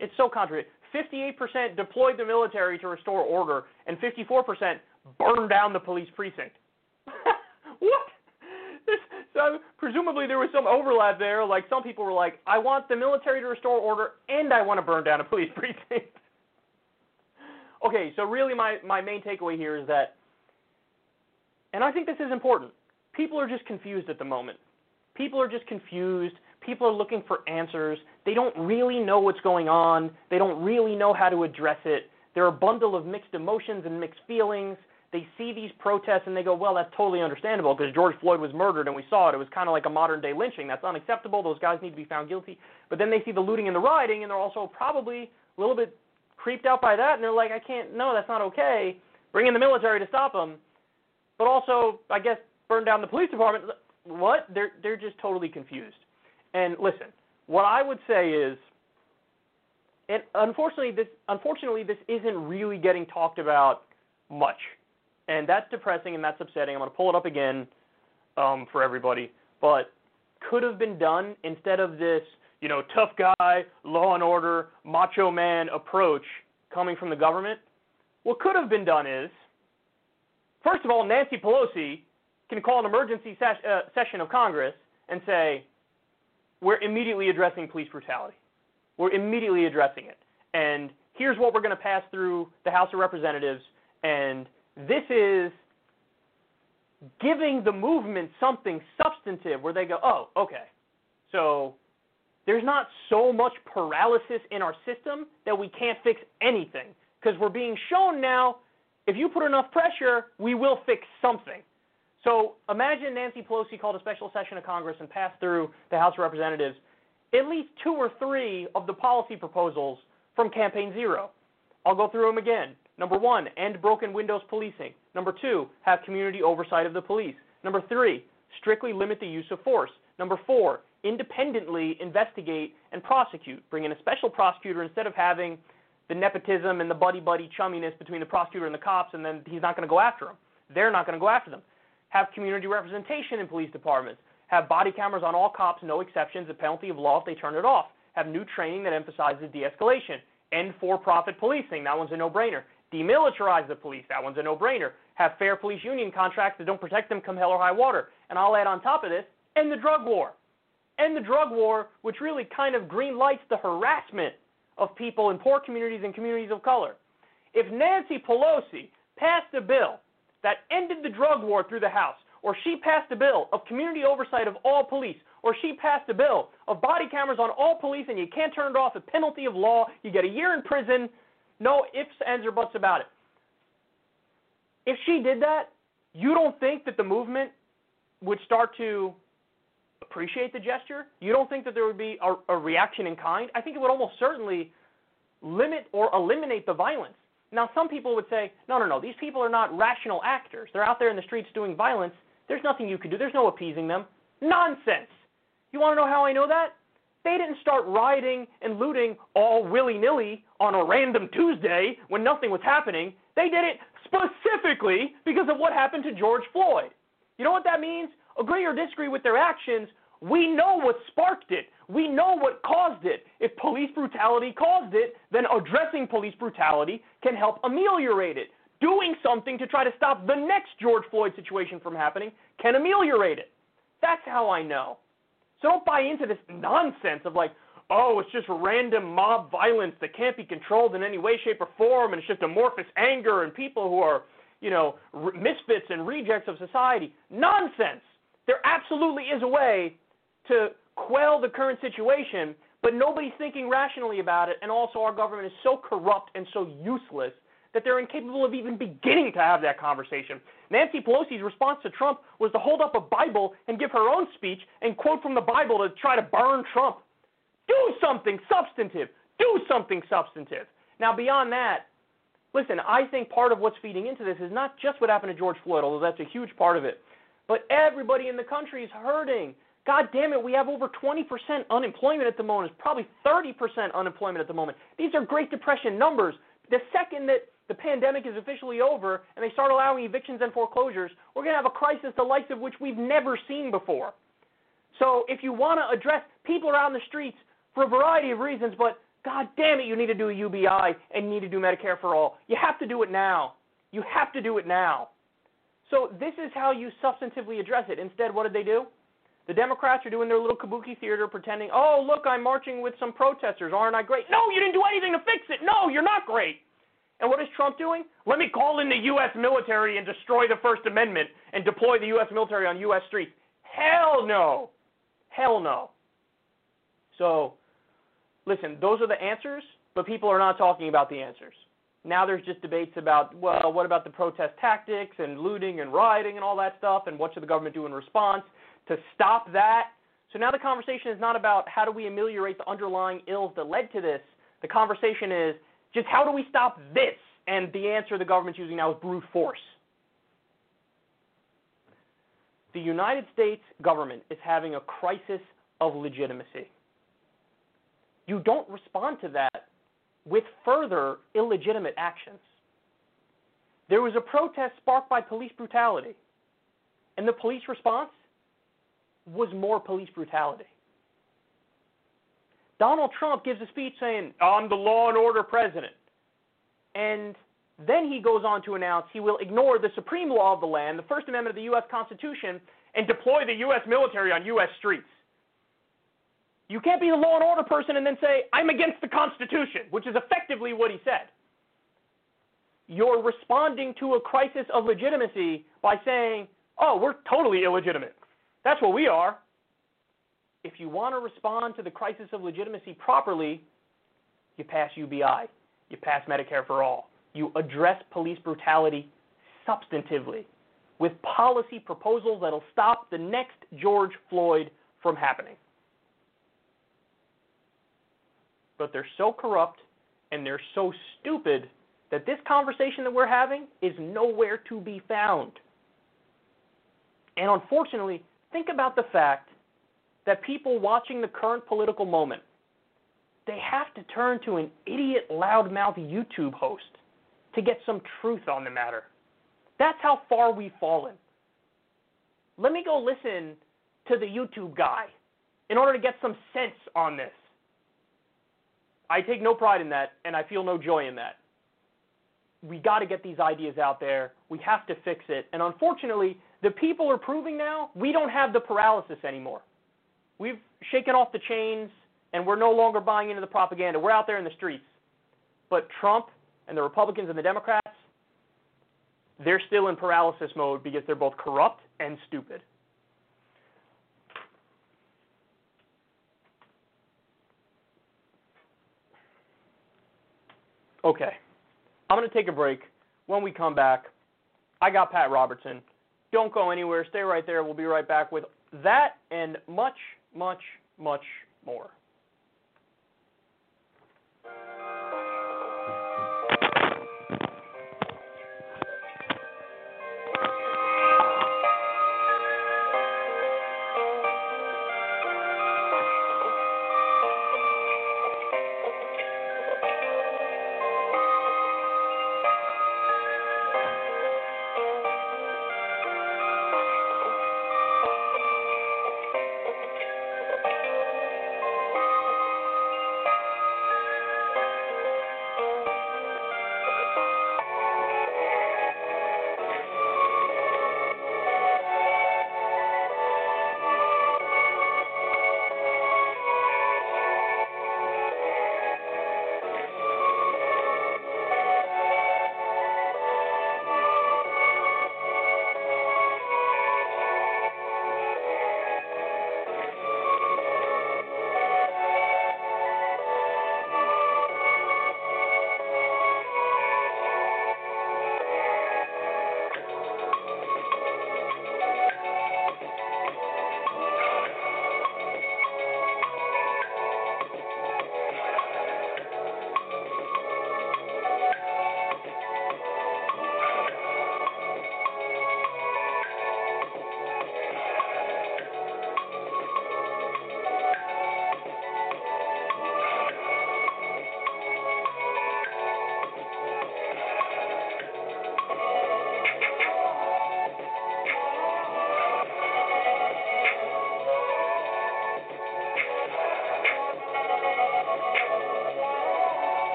It's so contradictory. 58% deployed the military to restore order, and 54% burned down the police precinct. what? So presumably there was some overlap there. Like some people were like, I want the military to restore order, and I want to burn down a police precinct. okay, so really my, my main takeaway here is that, and I think this is important, people are just confused at the moment. People are just confused. People are looking for answers. They don't really know what's going on. They don't really know how to address it. They're a bundle of mixed emotions and mixed feelings. They see these protests and they go, well, that's totally understandable because George Floyd was murdered and we saw it. It was kind of like a modern day lynching. That's unacceptable. Those guys need to be found guilty. But then they see the looting and the rioting and they're also probably a little bit creeped out by that and they're like, I can't, no, that's not okay. Bring in the military to stop them. But also, I guess, burn down the police department. What? They're they're just totally confused. And listen, what I would say is, and unfortunately this unfortunately this isn't really getting talked about much, and that's depressing and that's upsetting. I'm going to pull it up again um, for everybody, but could have been done instead of this, you know, tough guy, law and order, macho man approach coming from the government. What could have been done is, first of all, Nancy Pelosi can call an emergency ses- uh, session of Congress and say, we're immediately addressing police brutality. We're immediately addressing it. And here's what we're going to pass through the House of Representatives. And this is giving the movement something substantive where they go, oh, okay. So there's not so much paralysis in our system that we can't fix anything. Because we're being shown now if you put enough pressure, we will fix something. So imagine Nancy Pelosi called a special session of Congress and passed through the House of Representatives at least two or three of the policy proposals from Campaign Zero. I'll go through them again. Number one, end broken windows policing. Number two, have community oversight of the police. Number three, strictly limit the use of force. Number four, independently investigate and prosecute. Bring in a special prosecutor instead of having the nepotism and the buddy buddy chumminess between the prosecutor and the cops, and then he's not going to go after them. They're not going to go after them have community representation in police departments, Have body cameras on all cops, no exceptions, a penalty of law if they turn it off. Have new training that emphasizes de escalation. End for profit policing. That one's a no brainer. Demilitarize the police. That one's a no brainer. Have fair police union contracts that don't protect them come hell or high water. And I'll add on top of this, end the drug war. End the drug war, which really kind of green lights the harassment of people in poor communities and communities of color. If Nancy Pelosi passed a bill that ended the drug war through the House, or she passed a bill of community oversight of all police, or she passed a bill of body cameras on all police and you can't turn it off, a penalty of law, you get a year in prison, no ifs, ands, or buts about it. If she did that, you don't think that the movement would start to appreciate the gesture? You don't think that there would be a, a reaction in kind? I think it would almost certainly limit or eliminate the violence. Now, some people would say, no, no, no, these people are not rational actors. They're out there in the streets doing violence. There's nothing you can do. There's no appeasing them. Nonsense. You want to know how I know that? They didn't start rioting and looting all willy nilly on a random Tuesday when nothing was happening. They did it specifically because of what happened to George Floyd. You know what that means? Agree or disagree with their actions, we know what sparked it. We know what caused it. If police brutality caused it, then addressing police brutality can help ameliorate it. Doing something to try to stop the next George Floyd situation from happening can ameliorate it. That's how I know. Don't buy into this nonsense of like, oh, it's just random mob violence that can't be controlled in any way, shape, or form, and it's just amorphous anger and people who are, you know, misfits and rejects of society. Nonsense. There absolutely is a way to quell the current situation, but nobody's thinking rationally about it, and also our government is so corrupt and so useless that they're incapable of even beginning to have that conversation. Nancy Pelosi's response to Trump was to hold up a Bible and give her own speech and quote from the Bible to try to burn Trump. Do something substantive. Do something substantive. Now, beyond that, listen, I think part of what's feeding into this is not just what happened to George Floyd, although that's a huge part of it, but everybody in the country is hurting. God damn it, we have over 20% unemployment at the moment. It's probably 30% unemployment at the moment. These are Great Depression numbers. The second that the pandemic is officially over and they start allowing evictions and foreclosures, we're going to have a crisis the likes of which we've never seen before. So if you want to address people around the streets for a variety of reasons, but God damn it, you need to do a UBI and you need to do Medicare for all. You have to do it now. You have to do it now. So this is how you substantively address it. Instead, what did they do? The Democrats are doing their little kabuki theater pretending, oh, look, I'm marching with some protesters. Aren't I great? No, you didn't do anything to fix it. No, you're not great. And what is Trump doing? Let me call in the U.S. military and destroy the First Amendment and deploy the U.S. military on U.S. streets. Hell no. Hell no. So, listen, those are the answers, but people are not talking about the answers. Now there's just debates about, well, what about the protest tactics and looting and rioting and all that stuff, and what should the government do in response to stop that? So now the conversation is not about how do we ameliorate the underlying ills that led to this. The conversation is just how do we stop this? And the answer the government's using now is brute force. The United States government is having a crisis of legitimacy. You don't respond to that with further illegitimate actions. There was a protest sparked by police brutality, and the police response was more police brutality. Donald Trump gives a speech saying, I'm the law and order president. And then he goes on to announce he will ignore the supreme law of the land, the First Amendment of the U.S. Constitution, and deploy the U.S. military on U.S. streets. You can't be the law and order person and then say, I'm against the Constitution, which is effectively what he said. You're responding to a crisis of legitimacy by saying, oh, we're totally illegitimate. That's what we are. If you want to respond to the crisis of legitimacy properly, you pass UBI, you pass Medicare for all, you address police brutality substantively with policy proposals that'll stop the next George Floyd from happening. but they're so corrupt and they're so stupid that this conversation that we're having is nowhere to be found. And unfortunately, think about the fact that people watching the current political moment, they have to turn to an idiot loudmouth YouTube host to get some truth on the matter. That's how far we've fallen. Let me go listen to the YouTube guy in order to get some sense on this. I take no pride in that, and I feel no joy in that. We got to get these ideas out there. We have to fix it. And unfortunately, the people are proving now we don't have the paralysis anymore. We've shaken off the chains, and we're no longer buying into the propaganda. We're out there in the streets. But Trump and the Republicans and the Democrats, they're still in paralysis mode because they're both corrupt and stupid. Okay. I'm going to take a break. When we come back, I got Pat Robertson. Don't go anywhere. Stay right there. We'll be right back with that and much, much, much more.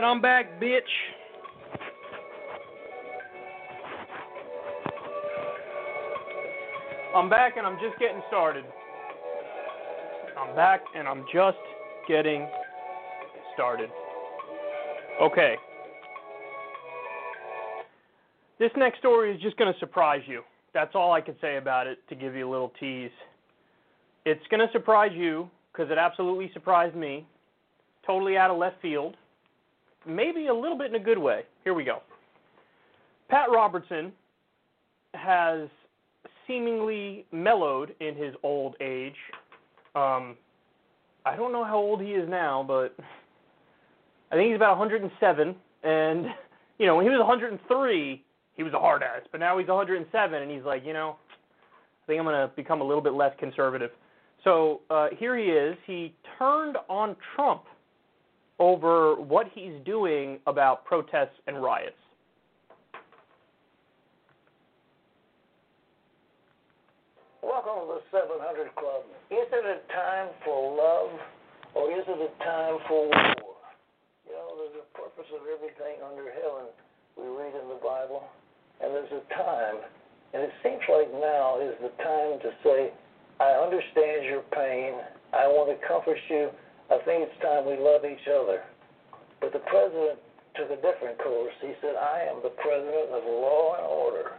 Right, I'm back, bitch. I'm back and I'm just getting started. I'm back and I'm just getting started. Okay. This next story is just going to surprise you. That's all I can say about it to give you a little tease. It's going to surprise you because it absolutely surprised me. Totally out of left field. Maybe a little bit in a good way. Here we go. Pat Robertson has seemingly mellowed in his old age. Um, I don't know how old he is now, but I think he's about 107. And you know, when he was 103, he was a hard ass. But now he's 107, and he's like, you know, I think I'm going to become a little bit less conservative. So uh, here he is. He turned on Trump over what he's doing about protests and riots. Welcome to the 700 Club. Is it a time for love or is it a time for war? You know, there's a purpose of everything under heaven we read in the Bible, and there's a time, and it seems like now is the time to say, I understand your pain. I want to comfort you. I think it's time we love each other. But the president took a different course. He said, I am the president of law and order.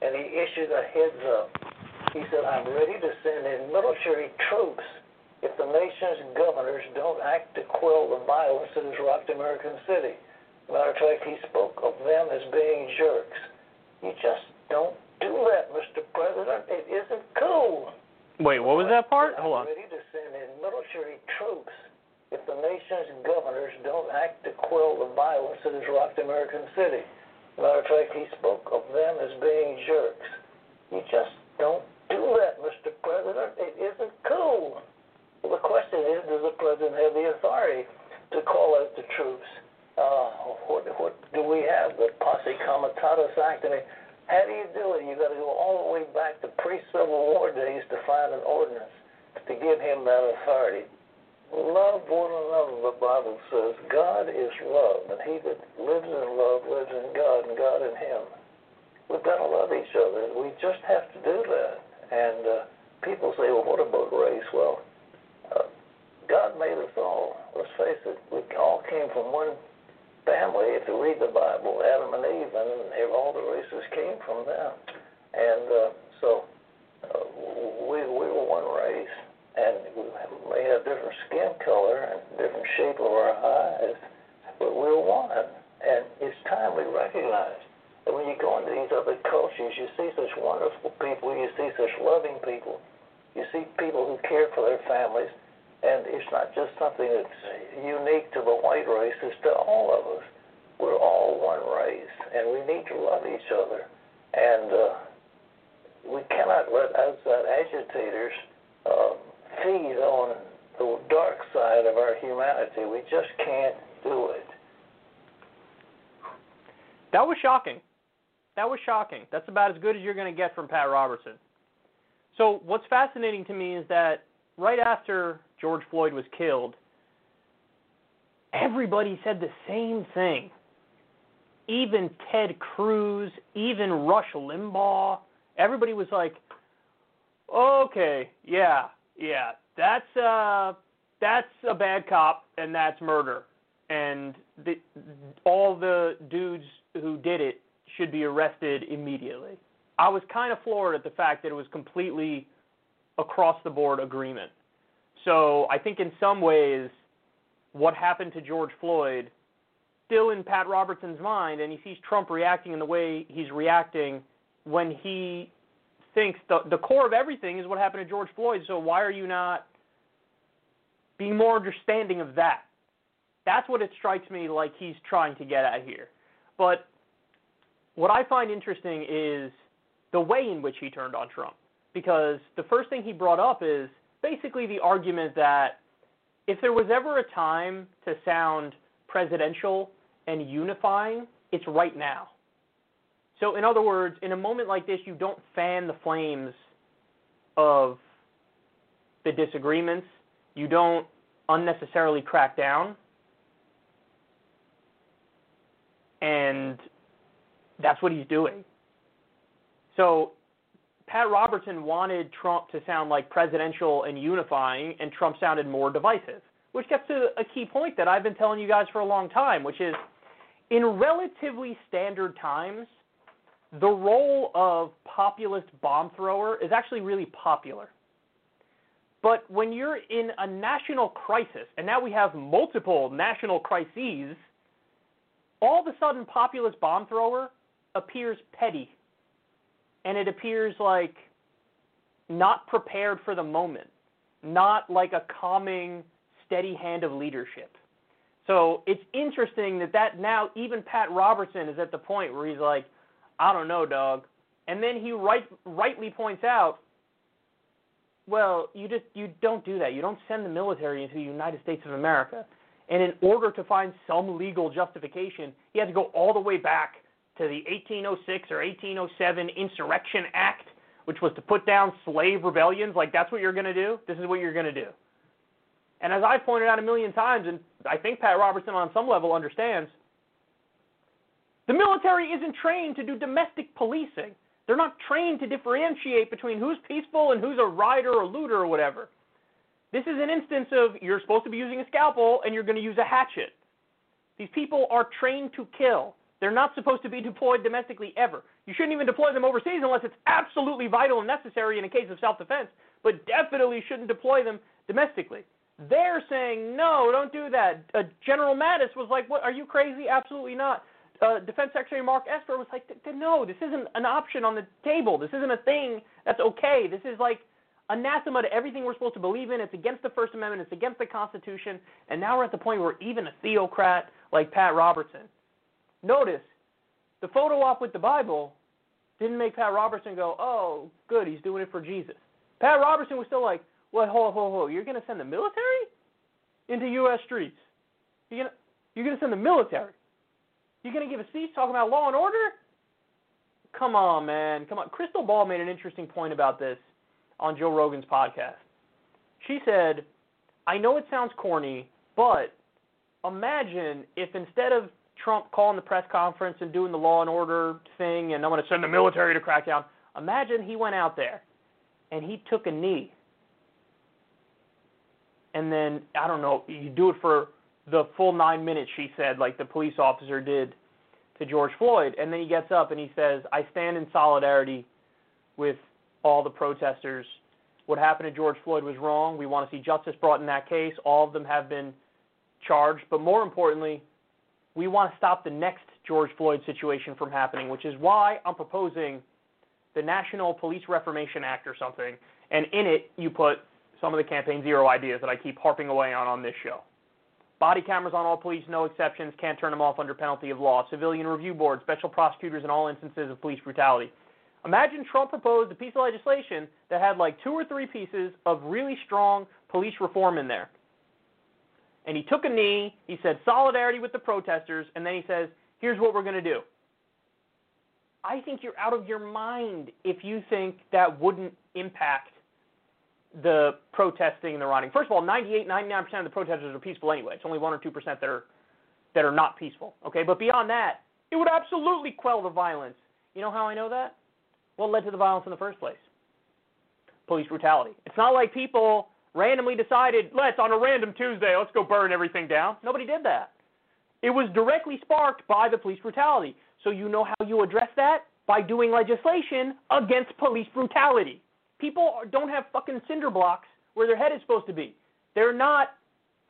And he issued a heads up. He said, I'm ready to send in military troops if the nation's governors don't act to quell the violence that has rocked American City. Matter of fact, he spoke of them as being jerks. You just don't do that, Mr. President. It isn't cool. Wait, what was that part? Hold on. I'm ready to send in military troops if the nation's governors don't act to quell the violence that has rocked American City. Matter of fact, he spoke of them as being jerks. You just don't do that, Mr. President. It isn't cool. Well, the question is, does the president have the authority to call out the troops? Uh, what, what do we have? The Posse Comitatus Act? I mean, how do you do it? You've got to go all the way back to pre-Civil War days to find an ordinance to give him that authority. Love one another, the Bible says. God is love, and he that lives in love lives in God, and God in him. We've got to love each other. We just have to do that. And uh, people say, well, what about race? Well, uh, God made us all. Let's face it, we all came from one family. If you read the Bible, Adam and Eve, and all the races came from them. And uh, so uh, we, we were one race. And we may have different skin color and different shape of our eyes, but we're one. And it's time we recognize and when you go into these other cultures, you see such wonderful people, you see such loving people, you see people who care for their families, and it's not just something that's unique to the white race, it's to all of us. We're all one race, and we need to love each other. And uh, we cannot let outside agitators uh, feed on the dark side of our humanity. We just can't do it. That was shocking. That was shocking. That's about as good as you're going to get from Pat Robertson. So, what's fascinating to me is that right after George Floyd was killed, everybody said the same thing. Even Ted Cruz, even Rush Limbaugh, everybody was like, "Okay, yeah, yeah, that's uh that's a bad cop and that's murder." And the, all the dudes who did it should be arrested immediately. I was kind of floored at the fact that it was completely across the board agreement. So I think in some ways, what happened to George Floyd, still in Pat Robertson's mind, and he sees Trump reacting in the way he's reacting when he thinks the the core of everything is what happened to George Floyd. So why are you not being more understanding of that? That's what it strikes me like he's trying to get at here. But what I find interesting is the way in which he turned on Trump. Because the first thing he brought up is basically the argument that if there was ever a time to sound presidential and unifying, it's right now. So, in other words, in a moment like this, you don't fan the flames of the disagreements, you don't unnecessarily crack down. And that's what he's doing. So Pat Robertson wanted Trump to sound like presidential and unifying, and Trump sounded more divisive, which gets to a key point that I've been telling you guys for a long time, which is in relatively standard times, the role of populist bomb thrower is actually really popular. But when you're in a national crisis, and now we have multiple national crises, all of a sudden populist bomb thrower appears petty. And it appears like not prepared for the moment, not like a calming, steady hand of leadership. So it's interesting that that now even Pat Robertson is at the point where he's like, I don't know, dog. And then he right, rightly points out, well, you just you don't do that. You don't send the military into the United States of America. And in order to find some legal justification, he had to go all the way back to the 1806 or 1807 Insurrection Act, which was to put down slave rebellions. Like that's what you're going to do. This is what you're going to do. And as I've pointed out a million times, and I think Pat Robertson on some level understands, the military isn't trained to do domestic policing. They're not trained to differentiate between who's peaceful and who's a rioter or looter or whatever. This is an instance of you're supposed to be using a scalpel and you're going to use a hatchet. These people are trained to kill. They're not supposed to be deployed domestically ever. You shouldn't even deploy them overseas unless it's absolutely vital and necessary in a case of self defense, but definitely shouldn't deploy them domestically. They're saying, no, don't do that. Uh, General Mattis was like, what, are you crazy? Absolutely not. Uh, Defense Secretary Mark Esper was like, no, this isn't an option on the table. This isn't a thing that's okay. This is like anathema to everything we're supposed to believe in. It's against the First Amendment. It's against the Constitution. And now we're at the point where even a theocrat like Pat Robertson, notice the photo op with the Bible didn't make Pat Robertson go, oh, good, he's doing it for Jesus. Pat Robertson was still like, well, hold, hold, hold. You're going to send the military into U.S. streets? You're going to send the military? You're going to give a speech talking about law and order? Come on, man. Come on. Krystal Ball made an interesting point about this on Joe Rogan's podcast. She said, I know it sounds corny, but imagine if instead of Trump calling the press conference and doing the law and order thing and I'm going to send the military to crack down, imagine he went out there and he took a knee. And then, I don't know, you do it for the full nine minutes, she said, like the police officer did to George Floyd. And then he gets up and he says, I stand in solidarity with all the protesters. What happened to George Floyd was wrong. We want to see justice brought in that case. All of them have been charged. But more importantly, we want to stop the next George Floyd situation from happening, which is why I'm proposing the National Police Reformation Act or something. And in it, you put some of the Campaign Zero ideas that I keep harping away on on this show. Body cameras on all police, no exceptions, can't turn them off under penalty of law. Civilian review board, special prosecutors in all instances of police brutality. Imagine Trump proposed a piece of legislation that had like two or three pieces of really strong police reform in there. And he took a knee, he said solidarity with the protesters, and then he says, here's what we're going to do. I think you're out of your mind if you think that wouldn't impact the protesting and the rioting. First of all, 98, 99% of the protesters are peaceful anyway. It's only 1 or 2% that are that are not peaceful. Okay, but beyond that, it would absolutely quell the violence. You know how I know that? What led to the violence in the first place? Police brutality. It's not like people randomly decided, let's on a random Tuesday, let's go burn everything down. Nobody did that. It was directly sparked by the police brutality. So you know how you address that? By doing legislation against police brutality. People don't have fucking cinder blocks where their head is supposed to be. They're not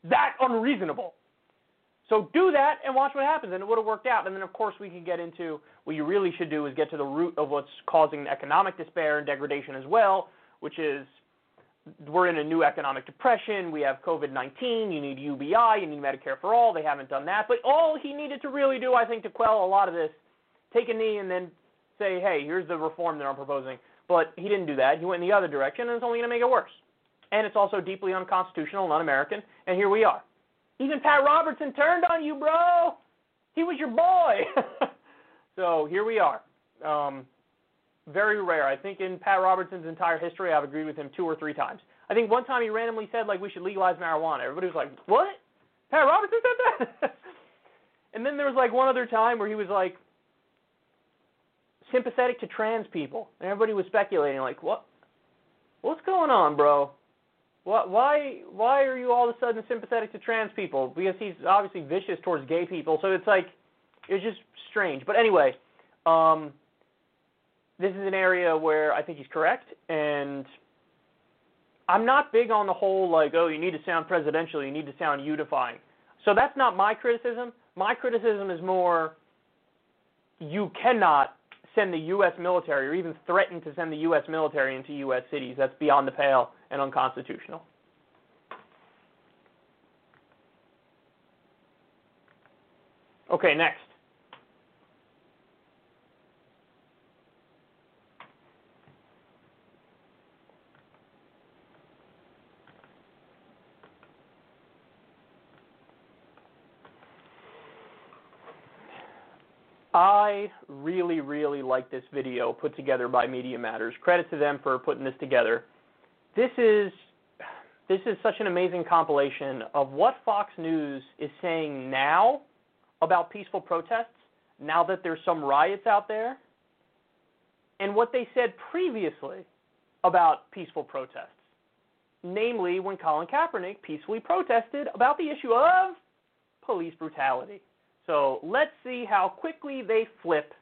that unreasonable. So do that and watch what happens, and it would have worked out. And then, of course, we can get into what you really should do is get to the root of what's causing economic despair and degradation as well, which is we're in a new economic depression. We have COVID 19. You need UBI. You need Medicare for all. They haven't done that. But all he needed to really do, I think, to quell a lot of this, take a knee and then say, hey, here's the reform that I'm proposing. But he didn't do that. He went in the other direction, and it's only going to make it worse. And it's also deeply unconstitutional and un American. And here we are. Even Pat Robertson turned on you, bro. He was your boy. so here we are. Um, very rare. I think in Pat Robertson's entire history, I've agreed with him two or three times. I think one time he randomly said like we should legalize marijuana. Everybody was like, "What? Pat Robertson said that?" And then there was like one other time where he was like sympathetic to trans people, and everybody was speculating like, what, what's going on, bro? What, why, why are you all of a sudden sympathetic to trans people? Because he's obviously vicious towards gay people. So it's like, it's just strange. But anyway, um, this is an area where I think he's correct, and I'm not big on the whole like, oh, you need to sound presidential, you need to sound unifying. So that's not my criticism. My criticism is more you cannot send the U.S. military or even threaten to send the U.S. military into U.S. cities. That's beyond the pale and unconstitutional. Okay, next. I really, really like this video put together by Media Matters. Credit to them for putting this together. This is this is such an amazing compilation of what Fox News is saying now about peaceful protests, now that there's some riots out there, and what they said previously about peaceful protests. Namely, when Colin Kaepernick peacefully protested about the issue of police brutality. So let's see how quickly they flip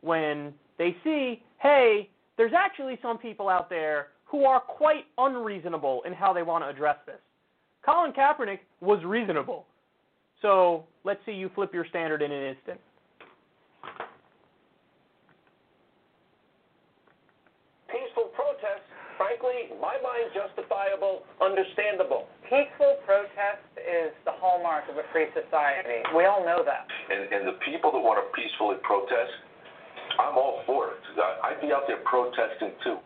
when they see, hey, there's actually some people out there who are quite unreasonable in how they want to address this. Colin Kaepernick was reasonable. So let's see you flip your standard in an instant. Peaceful protests, frankly, my mind justifiable, understandable. Peaceful protest is the hallmark of a free society. We all know that. And, and the people that want to peacefully protest, I'm all for it. I'd be out there protesting too.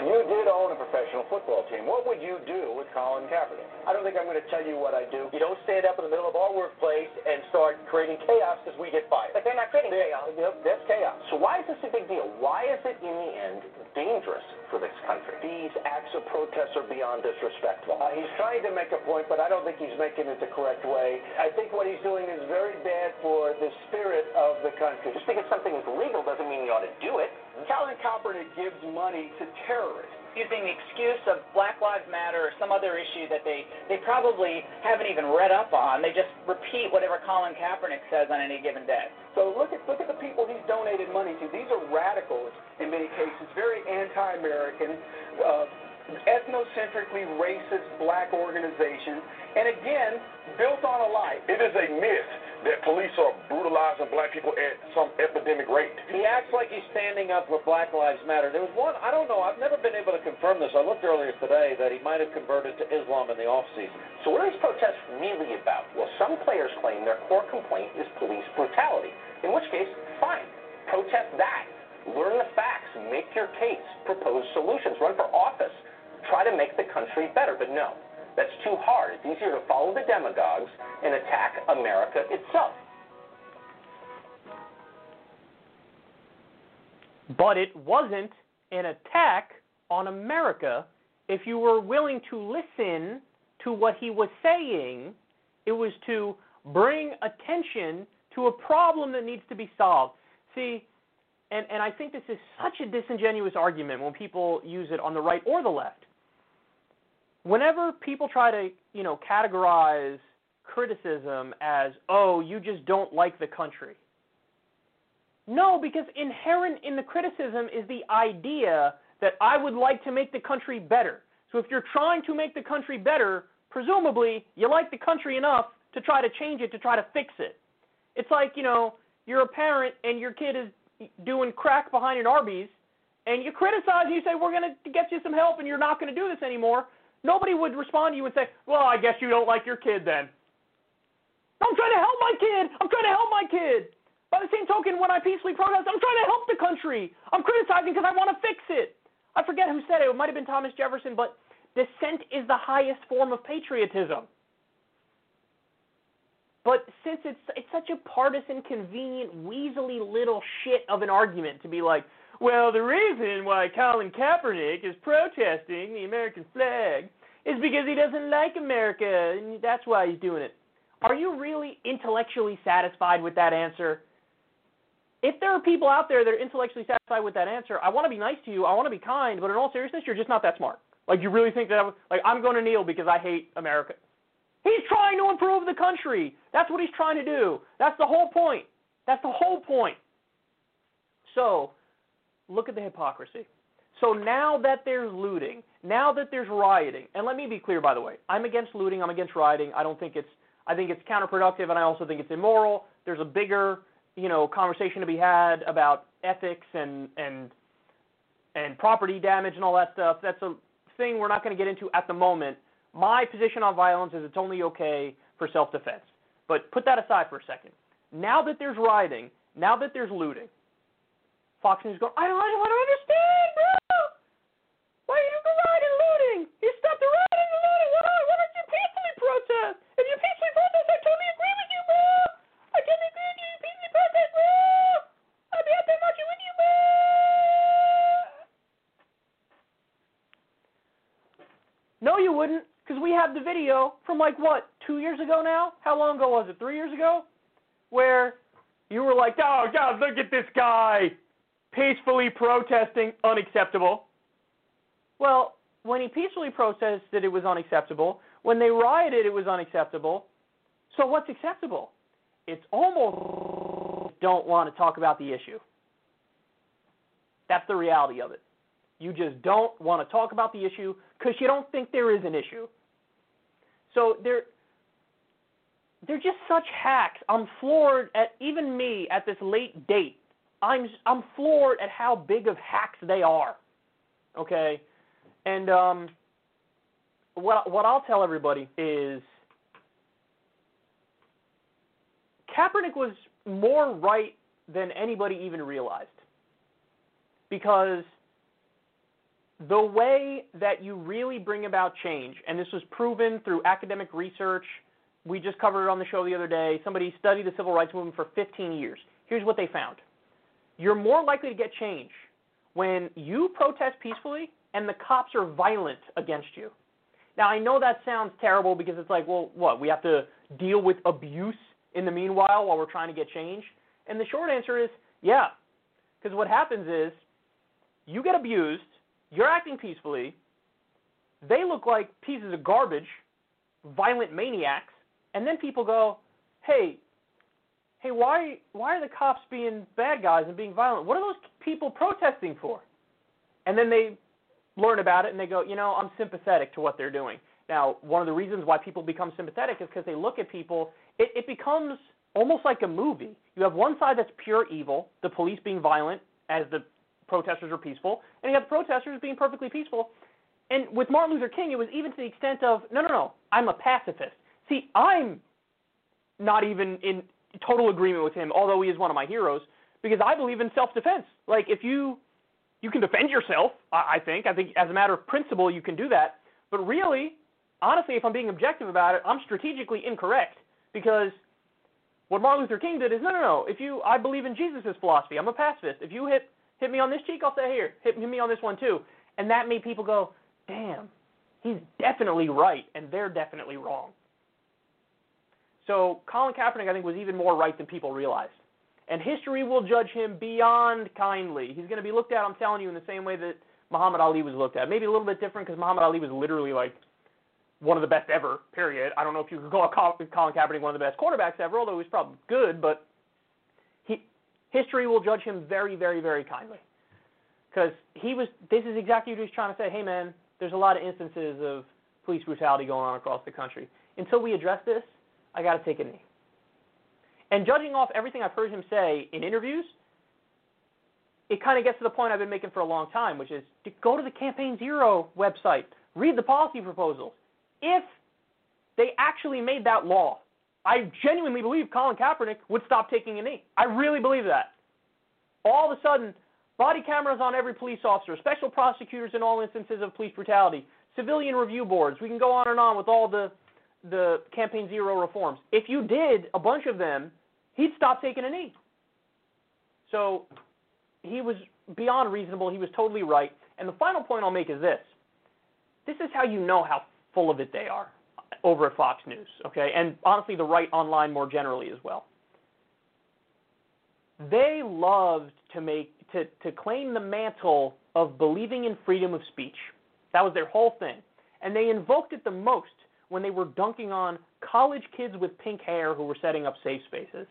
You did own a professional football team. What would you do with Colin Kaepernick? I don't think I'm going to tell you what I do. You don't stand up in the middle of our workplace and start creating chaos because we get fired. But they're not creating chaos. That's chaos. So why is this a big deal? Why is it in the end dangerous for this country? These acts of protest are beyond disrespectful. Uh, he's trying to make a point, but I don't think he's making it the correct way. I think what he's doing is very bad for the spirit of the country. Just because something is legal doesn't mean you ought to do it. Colin Kaepernick gives money to terrorists using the excuse of Black Lives Matter or some other issue that they, they probably haven't even read up on. They just repeat whatever Colin Kaepernick says on any given day. So look at look at the people he's donated money to. These are radicals in many cases, very anti-American, uh, ethnocentrically racist black organizations, and again built on a lie. It is a myth that police are brutalizing black people at some epidemic rate. He acts like he's standing up for Black Lives Matter. There was one, I don't know, I've never been able to confirm this. I looked earlier today that he might have converted to Islam in the off season. So what are these protests really about? Well, some players claim their core complaint is police brutality. In which case, fine, protest that. Learn the facts, make your case, propose solutions, run for office, try to make the country better. But no, that's too hard. It's easier to follow the demagogues and attack America itself. But it wasn't an attack on America if you were willing to listen to what he was saying. It was to bring attention to a problem that needs to be solved. See, and, and I think this is such a disingenuous argument when people use it on the right or the left whenever people try to, you know, categorize criticism as, oh, you just don't like the country. No, because inherent in the criticism is the idea that I would like to make the country better. So if you're trying to make the country better, presumably you like the country enough to try to change it, to try to fix it. It's like, you know, you're a parent and your kid is doing crack behind an Arby's, and you criticize and you say, we're going to get you some help and you're not going to do this anymore. Nobody would respond to you and say, Well, I guess you don't like your kid then. I'm trying to help my kid. I'm trying to help my kid. By the same token, when I peacefully protest, I'm trying to help the country. I'm criticizing because I want to fix it. I forget who said it. It might have been Thomas Jefferson, but dissent is the highest form of patriotism. But since it's it's such a partisan, convenient, weaselly little shit of an argument to be like, well, the reason why Colin Kaepernick is protesting the American flag is because he doesn't like America, and that's why he's doing it. Are you really intellectually satisfied with that answer? If there are people out there that are intellectually satisfied with that answer, I want to be nice to you. I want to be kind, but in all seriousness, you're just not that smart. Like you really think that? I, was- like I'm going to kneel because I hate America. He's trying to improve the country. That's what he's trying to do. That's the whole point. That's the whole point. So, look at the hypocrisy. So now that there's looting, now that there's rioting, and let me be clear by the way, I'm against looting, I'm against rioting. I don't think it's I think it's counterproductive and I also think it's immoral. There's a bigger, you know, conversation to be had about ethics and and and property damage and all that stuff. That's a thing we're not going to get into at the moment. My position on violence is it's only okay for self-defense. But put that aside for a second. Now that there's rioting, now that there's looting, Fox News going, I don't, I don't, understand, bro. Why are you rioting and looting? You stop the rioting and looting. Why, why don't you peacefully protest? If you peacefully protest, I totally agree with you, bro. I totally agree with you. You peacefully protest, bro. I'd be out there marching with you, bro. No, you wouldn't, because we have the video from like what, two years ago now? How long ago was it? Three years ago, where you were like, "Oh God, look at this guy, peacefully protesting, unacceptable." Well, when he peacefully protested, it was unacceptable. When they rioted, it was unacceptable. So what's acceptable? It's almost don't want to talk about the issue. That's the reality of it. You just don't want to talk about the issue because you don't think there is an issue. So they're they're just such hacks. I'm floored at even me at this late date. I'm I'm floored at how big of hacks they are. Okay, and um, what what I'll tell everybody is Kaepernick was more right than anybody even realized because the way that you really bring about change, and this was proven through academic research, we just covered it on the show the other day. Somebody studied the civil rights movement for 15 years. Here's what they found you're more likely to get change when you protest peacefully and the cops are violent against you. Now, I know that sounds terrible because it's like, well, what? We have to deal with abuse in the meanwhile while we're trying to get change? And the short answer is yeah. Because what happens is you get abused, you're acting peacefully, they look like pieces of garbage, violent maniacs, and then people go, "Hey, hey, why why are the cops being bad guys and being violent? What are those people protesting for?" And then they learn about it and they go, "You know, I'm sympathetic to what they're doing." Now, one of the reasons why people become sympathetic is because they look at people. It, it becomes almost like a movie. You have one side that's pure evil, the police being violent as the protesters are peaceful, and you have the protesters being perfectly peaceful. And with Martin Luther King, it was even to the extent of, no, no, no, I'm a pacifist. See, I'm not even in total agreement with him, although he is one of my heroes, because I believe in self-defense. Like, if you you can defend yourself, I, I think. I think as a matter of principle, you can do that. But really, honestly, if I'm being objective about it, I'm strategically incorrect because what Martin Luther King did is no, no, no. If you, I believe in Jesus' philosophy. I'm a pacifist. If you hit hit me on this cheek, I'll say here, hit me on this one too. And that made people go, damn, he's definitely right, and they're definitely wrong. So Colin Kaepernick, I think, was even more right than people realized. And history will judge him beyond kindly. He's going to be looked at, I'm telling you, in the same way that Muhammad Ali was looked at. Maybe a little bit different because Muhammad Ali was literally like one of the best ever, period. I don't know if you could call Colin Kaepernick one of the best quarterbacks ever, although he's probably good, but he, history will judge him very, very, very kindly. Because he was, this is exactly what he was trying to say. Hey, man, there's a lot of instances of police brutality going on across the country. Until we address this, I got to take a knee. And judging off everything I've heard him say in interviews, it kind of gets to the point I've been making for a long time, which is to go to the Campaign Zero website, read the policy proposals. If they actually made that law, I genuinely believe Colin Kaepernick would stop taking a knee. I really believe that. All of a sudden, body cameras on every police officer, special prosecutors in all instances of police brutality, civilian review boards. We can go on and on with all the the Campaign Zero reforms. If you did a bunch of them, he'd stop taking a knee. So he was beyond reasonable. He was totally right. And the final point I'll make is this. This is how you know how full of it they are. over at Fox News, okay, and honestly, the right online more generally as well. They loved to make to to claim the mantle of believing in freedom of speech. That was their whole thing, and they invoked it the most when they were dunking on college kids with pink hair who were setting up safe spaces.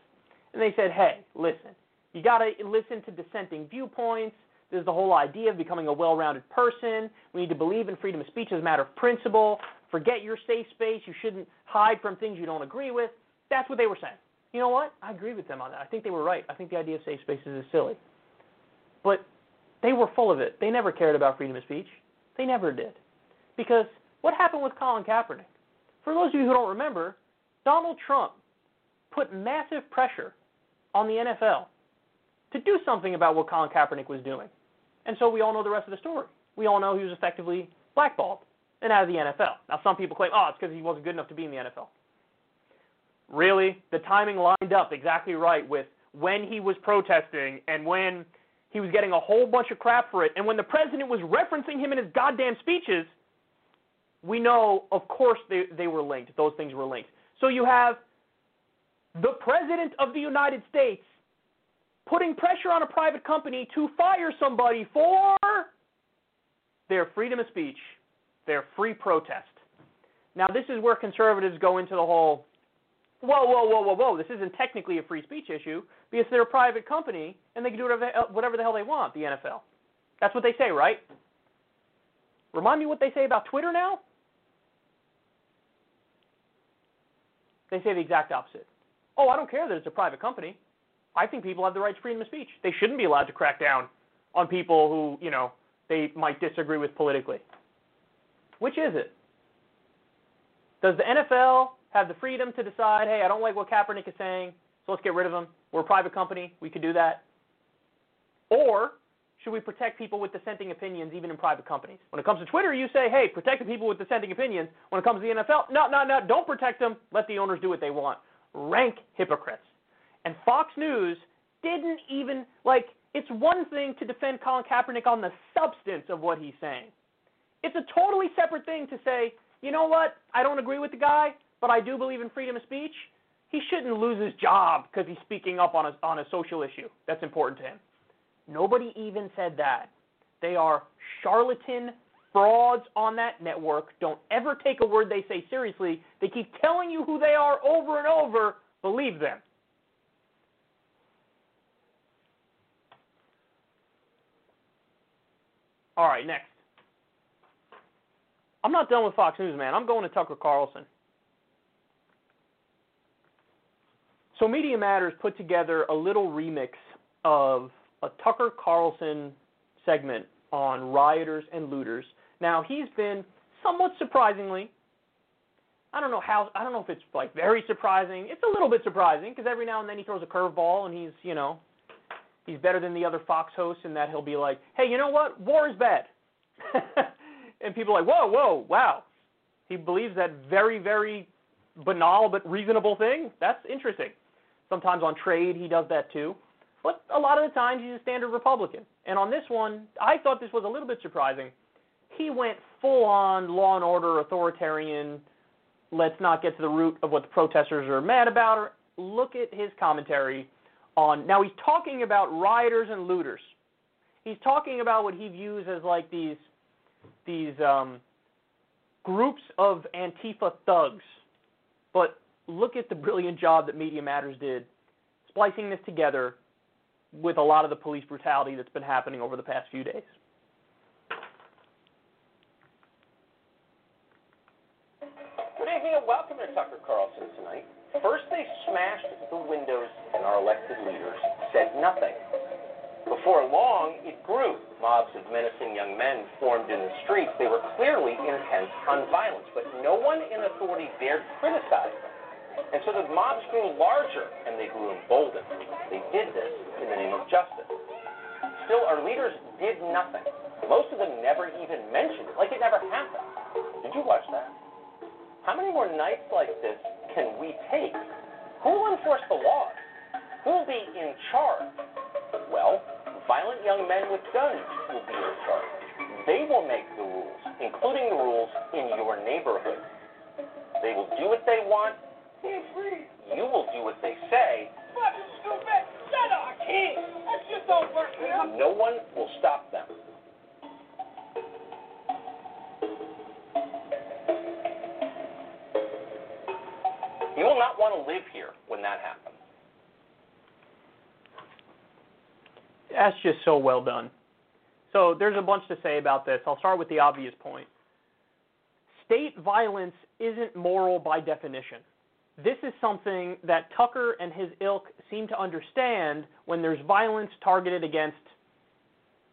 And they said, "Hey, listen, you got to listen to dissenting viewpoints." There's the whole idea of becoming a well rounded person. We need to believe in freedom of speech as a matter of principle. Forget your safe space. You shouldn't hide from things you don't agree with. That's what they were saying. You know what? I agree with them on that. I think they were right. I think the idea of safe spaces is silly. But they were full of it. They never cared about freedom of speech. They never did. Because what happened with Colin Kaepernick? For those of you who don't remember, Donald Trump put massive pressure on the NFL to do something about what Colin Kaepernick was doing. And so we all know the rest of the story. We all know he was effectively blackballed and out of the NFL. Now, some people claim, oh, it's because he wasn't good enough to be in the NFL. Really? The timing lined up exactly right with when he was protesting and when he was getting a whole bunch of crap for it. And when the president was referencing him in his goddamn speeches, we know, of course, they, they were linked. Those things were linked. So you have the president of the United States putting pressure on a private company to fire somebody for their freedom of speech, their free protest. Now, this is where conservatives go into the whole whoa, whoa, whoa, whoa, whoa, this isn't technically a free speech issue because they're a private company and they can do whatever, whatever the hell they want, the NFL. That's what they say, right? Remind me what they say about Twitter now? They say the exact opposite. Oh, I don't care that it's a private company. I think people have the right to freedom of speech. They shouldn't be allowed to crack down on people who, you know, they might disagree with politically. Which is it? Does the NFL have the freedom to decide, hey, I don't like what Kaepernick is saying, so let's get rid of him? We're a private company. We could do that. Or should we protect people with dissenting opinions even in private companies? When it comes to Twitter, you say, hey, protect the people with dissenting opinions. When it comes to the NFL, no, no, no, don't protect them. Let the owners do what they want. Rank hypocrites. And Fox News didn't even, like, it's one thing to defend Colin Kaepernick on the substance of what he's saying. It's a totally separate thing to say, you know what, I don't agree with the guy, but I do believe in freedom of speech. He shouldn't lose his job because he's speaking up on a, on a social issue that's important to him. Nobody even said that. They are charlatan frauds on that network. Don't ever take a word they say seriously. They keep telling you who they are over and over. Believe them. All right, next. I'm not done with Fox News, man. I'm going to Tucker Carlson. So Media Matters put together a little remix of a Tucker Carlson segment on rioters and looters. Now he's been somewhat surprisingly I don't know how I don't know if it's like very surprising. It's a little bit surprising because every now and then he throws a curveball and he's, you know, he's better than the other Fox hosts in that he'll be like, "Hey, you know what? War is bad." and people are like, "Whoa, whoa, wow." He believes that very very banal but reasonable thing. That's interesting. Sometimes on trade he does that too. But a lot of the times he's a standard Republican. And on this one, I thought this was a little bit surprising. He went full on law and order authoritarian, let's not get to the root of what the protesters are mad about. Look at his commentary on now he's talking about rioters and looters. He's talking about what he views as like these these um, groups of Antifa thugs. But look at the brilliant job that Media Matters did splicing this together with a lot of the police brutality that's been happening over the past few days. Good evening and welcome to Tucker Carlson tonight. First, they smashed the windows, and our elected leaders said nothing. Before long, it grew. Mobs of menacing young men formed in the streets. They were clearly intent on violence, but no one in authority dared criticize them. And so the mobs grew larger and they grew emboldened. They did this in the name of justice. Still, our leaders did nothing. Most of them never even mentioned it, like it never happened. Did you watch that? How many more nights like this can we take? Who will enforce the laws? Who will be in charge? Well, violent young men with guns will be in charge. They will make the rules, including the rules in your neighborhood. They will do what they want. You will do what they say. Fucking stupid! Shut up! I can't! That shit don't work, man! No one will stop them. You will not want to live here when that happens. That's just so well done. So there's a bunch to say about this. I'll start with the obvious point. State violence isn't moral by definition. This is something that Tucker and his ilk seem to understand when there's violence targeted against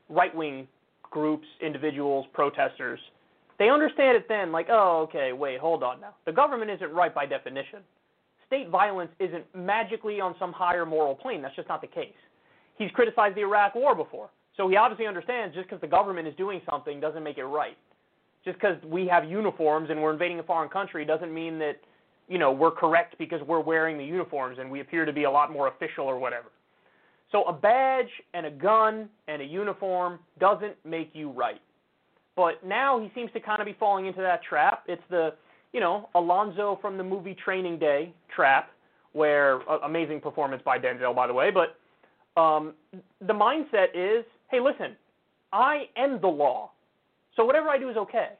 right wing groups, individuals, protesters. They understand it then, like, oh, okay, wait, hold on now. The government isn't right by definition. State violence isn't magically on some higher moral plane. That's just not the case. He's criticized the Iraq War before. So he obviously understands just because the government is doing something doesn't make it right. Just because we have uniforms and we're invading a foreign country doesn't mean that, you know, we're correct because we're wearing the uniforms and we appear to be a lot more official or whatever. So a badge and a gun and a uniform doesn't make you right. But now he seems to kind of be falling into that trap. It's the, you know, Alonzo from the movie Training Day trap, where uh, amazing performance by Denzel, by the way. But um, the mindset is, hey, listen, I am the law, so whatever I do is okay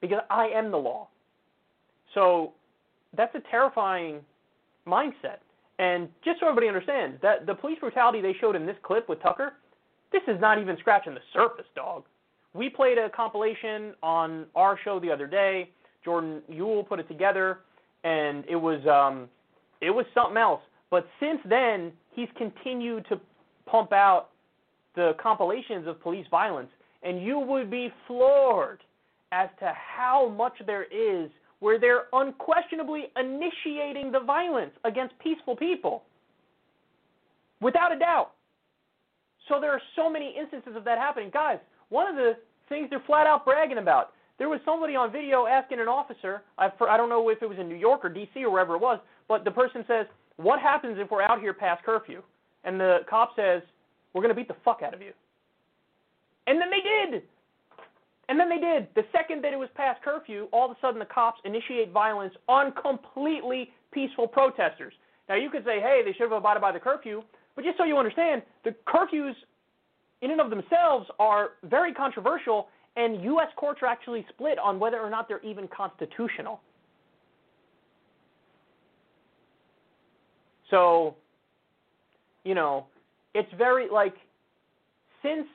because I am the law. So that's a terrifying mindset. And just so everybody understands, that the police brutality they showed in this clip with Tucker, this is not even scratching the surface, dog. We played a compilation on our show the other day. Jordan Uhl put it together, and it was um, it was something else. But since then, he's continued to pump out the compilations of police violence, and you would be floored as to how much there is where they're unquestionably initiating the violence against peaceful people. Without a doubt. So there are so many instances of that happening. Guys, one of the things they're flat out bragging about. There was somebody on video asking an officer, I, I don't know if it was in New York or D.C. or wherever it was, but the person says, What happens if we're out here past curfew? And the cop says, We're going to beat the fuck out of you. And then they did. And then they did. The second that it was past curfew, all of a sudden the cops initiate violence on completely peaceful protesters. Now you could say, hey, they should have abided by the curfew, but just so you understand, the curfews in and of themselves are very controversial, and U.S. courts are actually split on whether or not they're even constitutional. So, you know, it's very like since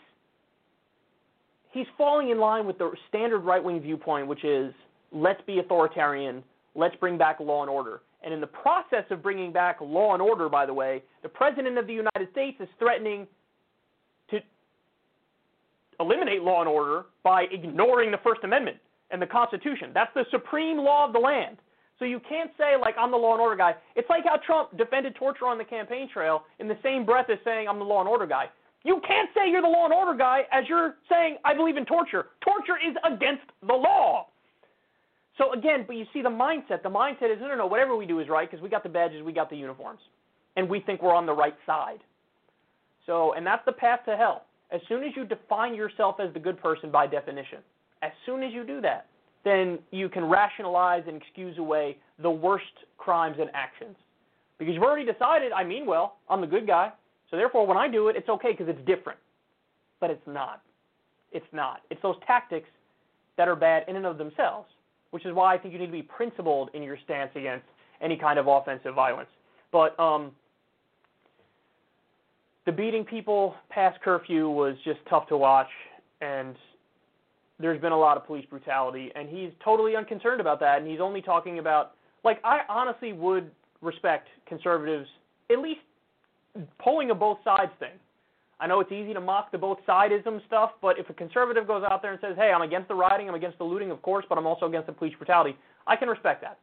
he's falling in line with the standard right wing viewpoint, which is let's be authoritarian, let's bring back law and order. And in the process of bringing back law and order, by the way, the President of the United States is threatening to eliminate law and order by ignoring the First Amendment and the Constitution. That's the supreme law of the land. So you can't say, like, I'm the law and order guy. It's like how Trump defended torture on the campaign trail in the same breath as saying, I'm the law and order guy. You can't say you're the law and order guy as you're saying, I believe in torture. Torture is against the law. So again, but you see the mindset. The mindset is, no, no, no, whatever we do is right because we got the badges, we got the uniforms, and we think we're on the right side. So, and that's the path to hell. As soon as you define yourself as the good person by definition, as soon as you do that, then you can rationalize and excuse away the worst crimes and actions. Because you've already decided, I mean well, I'm the good guy. So therefore, when I do it, it's okay because it's different. But it's not. It's not. It's those tactics that are bad in and of themselves, which is why I think you need to be principled in your stance against any kind of offensive violence. But um, the beating people past curfew was just tough to watch, and there's been a lot of police brutality, and he's totally unconcerned about that, and he's only talking about, like, I honestly would respect conservatives at least pulling a both sides thing. I know it's easy to mock the both sidism stuff, but if a conservative goes out there and says, "Hey, I'm against the rioting, I'm against the looting, of course, but I'm also against the police brutality," I can respect that.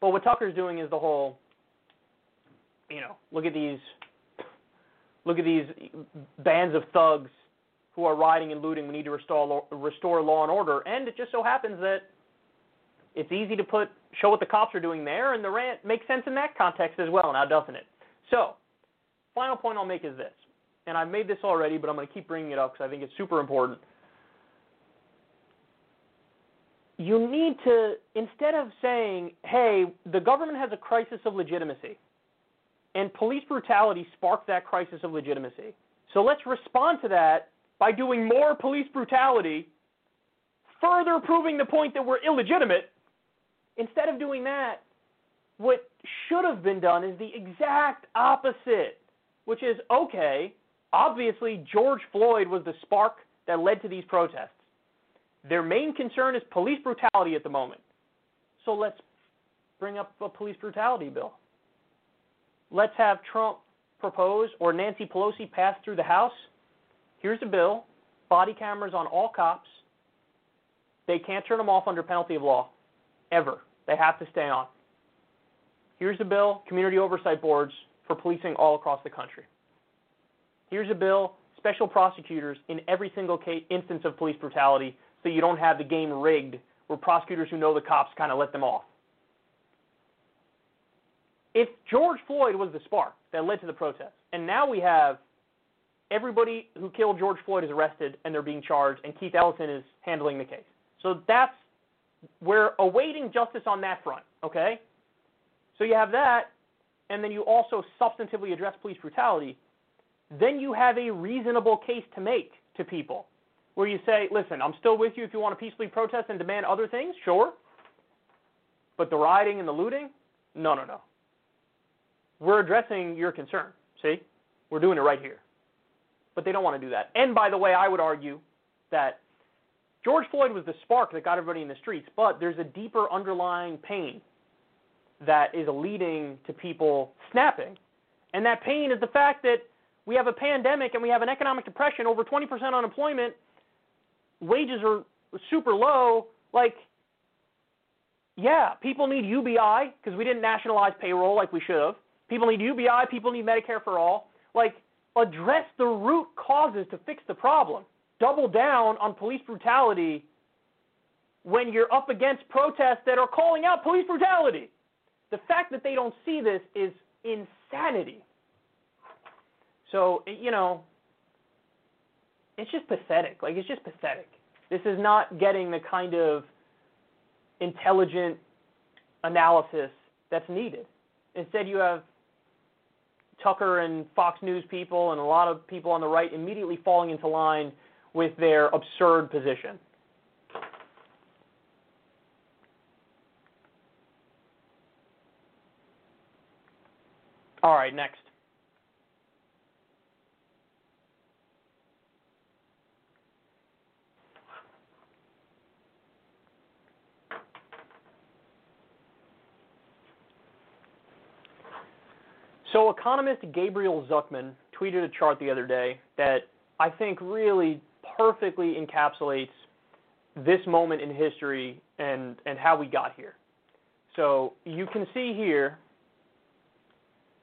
But what Tucker's doing is the whole, you know, look at these, look at these bands of thugs who are rioting and looting. We need to restore restore law and order, and it just so happens that it's easy to put show what the cops are doing there, and the rant makes sense in that context as well. Now, doesn't it? So final point I'll make is this, and I've made this already, but I'm going to keep bringing it up because I think it's super important. you need to instead of saying, "Hey, the government has a crisis of legitimacy." And police brutality sparked that crisis of legitimacy. So let's respond to that by doing more police brutality, further proving the point that we're illegitimate. Instead of doing that, what should have been done is the exact opposite, which is okay, obviously George Floyd was the spark that led to these protests. Their main concern is police brutality at the moment. So let's bring up a police brutality bill. Let's have Trump propose or Nancy Pelosi pass through the House. Here's a bill body cameras on all cops. They can't turn them off under penalty of law, ever. They have to stay on. Here's a bill community oversight boards for policing all across the country. Here's a bill special prosecutors in every single case, instance of police brutality so you don't have the game rigged where prosecutors who know the cops kind of let them off. If George Floyd was the spark that led to the protests, and now we have everybody who killed George Floyd is arrested and they're being charged, and Keith Ellison is handling the case. So that's we're awaiting justice on that front, okay? So you have that, and then you also substantively address police brutality. Then you have a reasonable case to make to people where you say, listen, I'm still with you if you want to peacefully protest and demand other things, sure. But the rioting and the looting, no, no, no. We're addressing your concern. See? We're doing it right here. But they don't want to do that. And by the way, I would argue that George Floyd was the spark that got everybody in the streets, but there's a deeper underlying pain that is leading to people snapping. And that pain is the fact that we have a pandemic and we have an economic depression, over 20% unemployment, wages are super low. Like, yeah, people need UBI because we didn't nationalize payroll like we should have. People need UBI. People need Medicare for all. Like, address the root causes to fix the problem. Double down on police brutality when you're up against protests that are calling out police brutality. The fact that they don't see this is insanity. So, you know, it's just pathetic. Like it's just pathetic. This is not getting the kind of intelligent analysis that's needed. Instead, you have Tucker and Fox News people and a lot of people on the right immediately falling into line with their absurd position. All right, next. So, economist Gabriel Zucman tweeted a chart the other day that I think really perfectly encapsulates this moment in history and, and how we got here. So, you can see here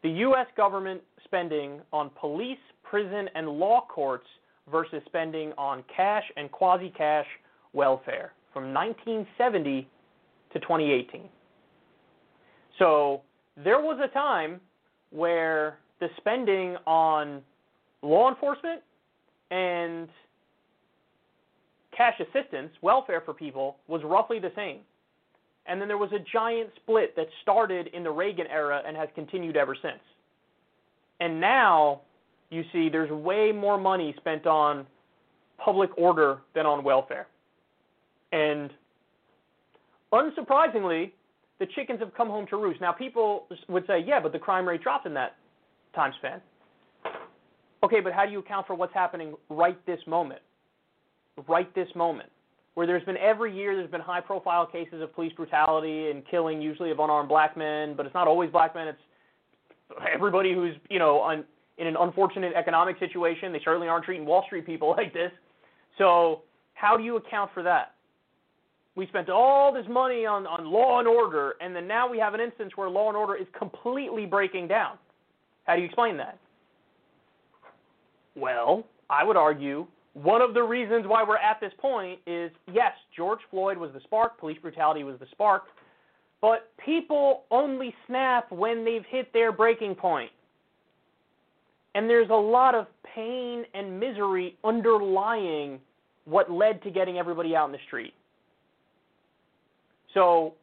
the U.S. government spending on police, prison, and law courts versus spending on cash and quasi cash welfare from 1970 to 2018. So, there was a time where the spending on law enforcement and cash assistance, welfare for people, was roughly the same. And then there was a giant split that started in the Reagan era and has continued ever since. And now you see there's way more money spent on public order than on welfare. And unsurprisingly, the chickens have come home to roost. Now, people would say, yeah, but the crime rate dropped in that time span. Okay, but how do you account for what's happening right this moment? Right this moment. Where there's been every year, there's been high profile cases of police brutality and killing, usually of unarmed black men, but it's not always black men, it's everybody who's, you know, on, in an unfortunate economic situation. They certainly aren't treating Wall Street people like this. So, how do you account for that? we spent all this money on, on law and order, and then now we have an instance where law and order is completely breaking down. How do you explain that? Well, I would argue one of the reasons why we're at this point is yes, George Floyd was the spark, police brutality was the spark, but people only snap when they've hit their breaking point. And there's a lot of pain and misery underlying what led to getting everybody out in the street. So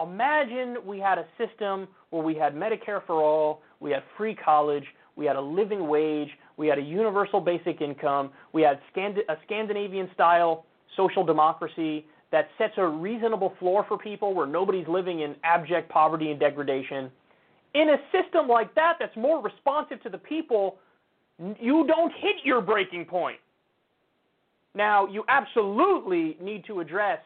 imagine we had a system where we had Medicare for all, we had free college, we had a living wage, we had a universal basic income, we had a Scandinavian style social democracy that sets a reasonable floor for people where nobody's living in abject poverty and degradation. In a system like that that's more responsive to the people, you don't hit your breaking point. Now, you absolutely need to address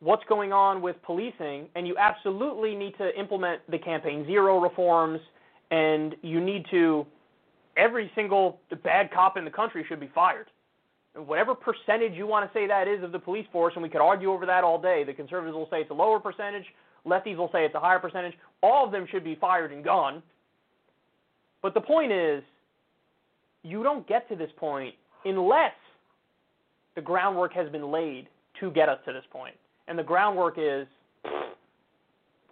what's going on with policing, and you absolutely need to implement the Campaign Zero reforms, and you need to, every single bad cop in the country should be fired. Whatever percentage you want to say that is of the police force, and we could argue over that all day. The conservatives will say it's a lower percentage, lefties will say it's a higher percentage. All of them should be fired and gone. But the point is, you don't get to this point unless the groundwork has been laid to get us to this point. And the groundwork is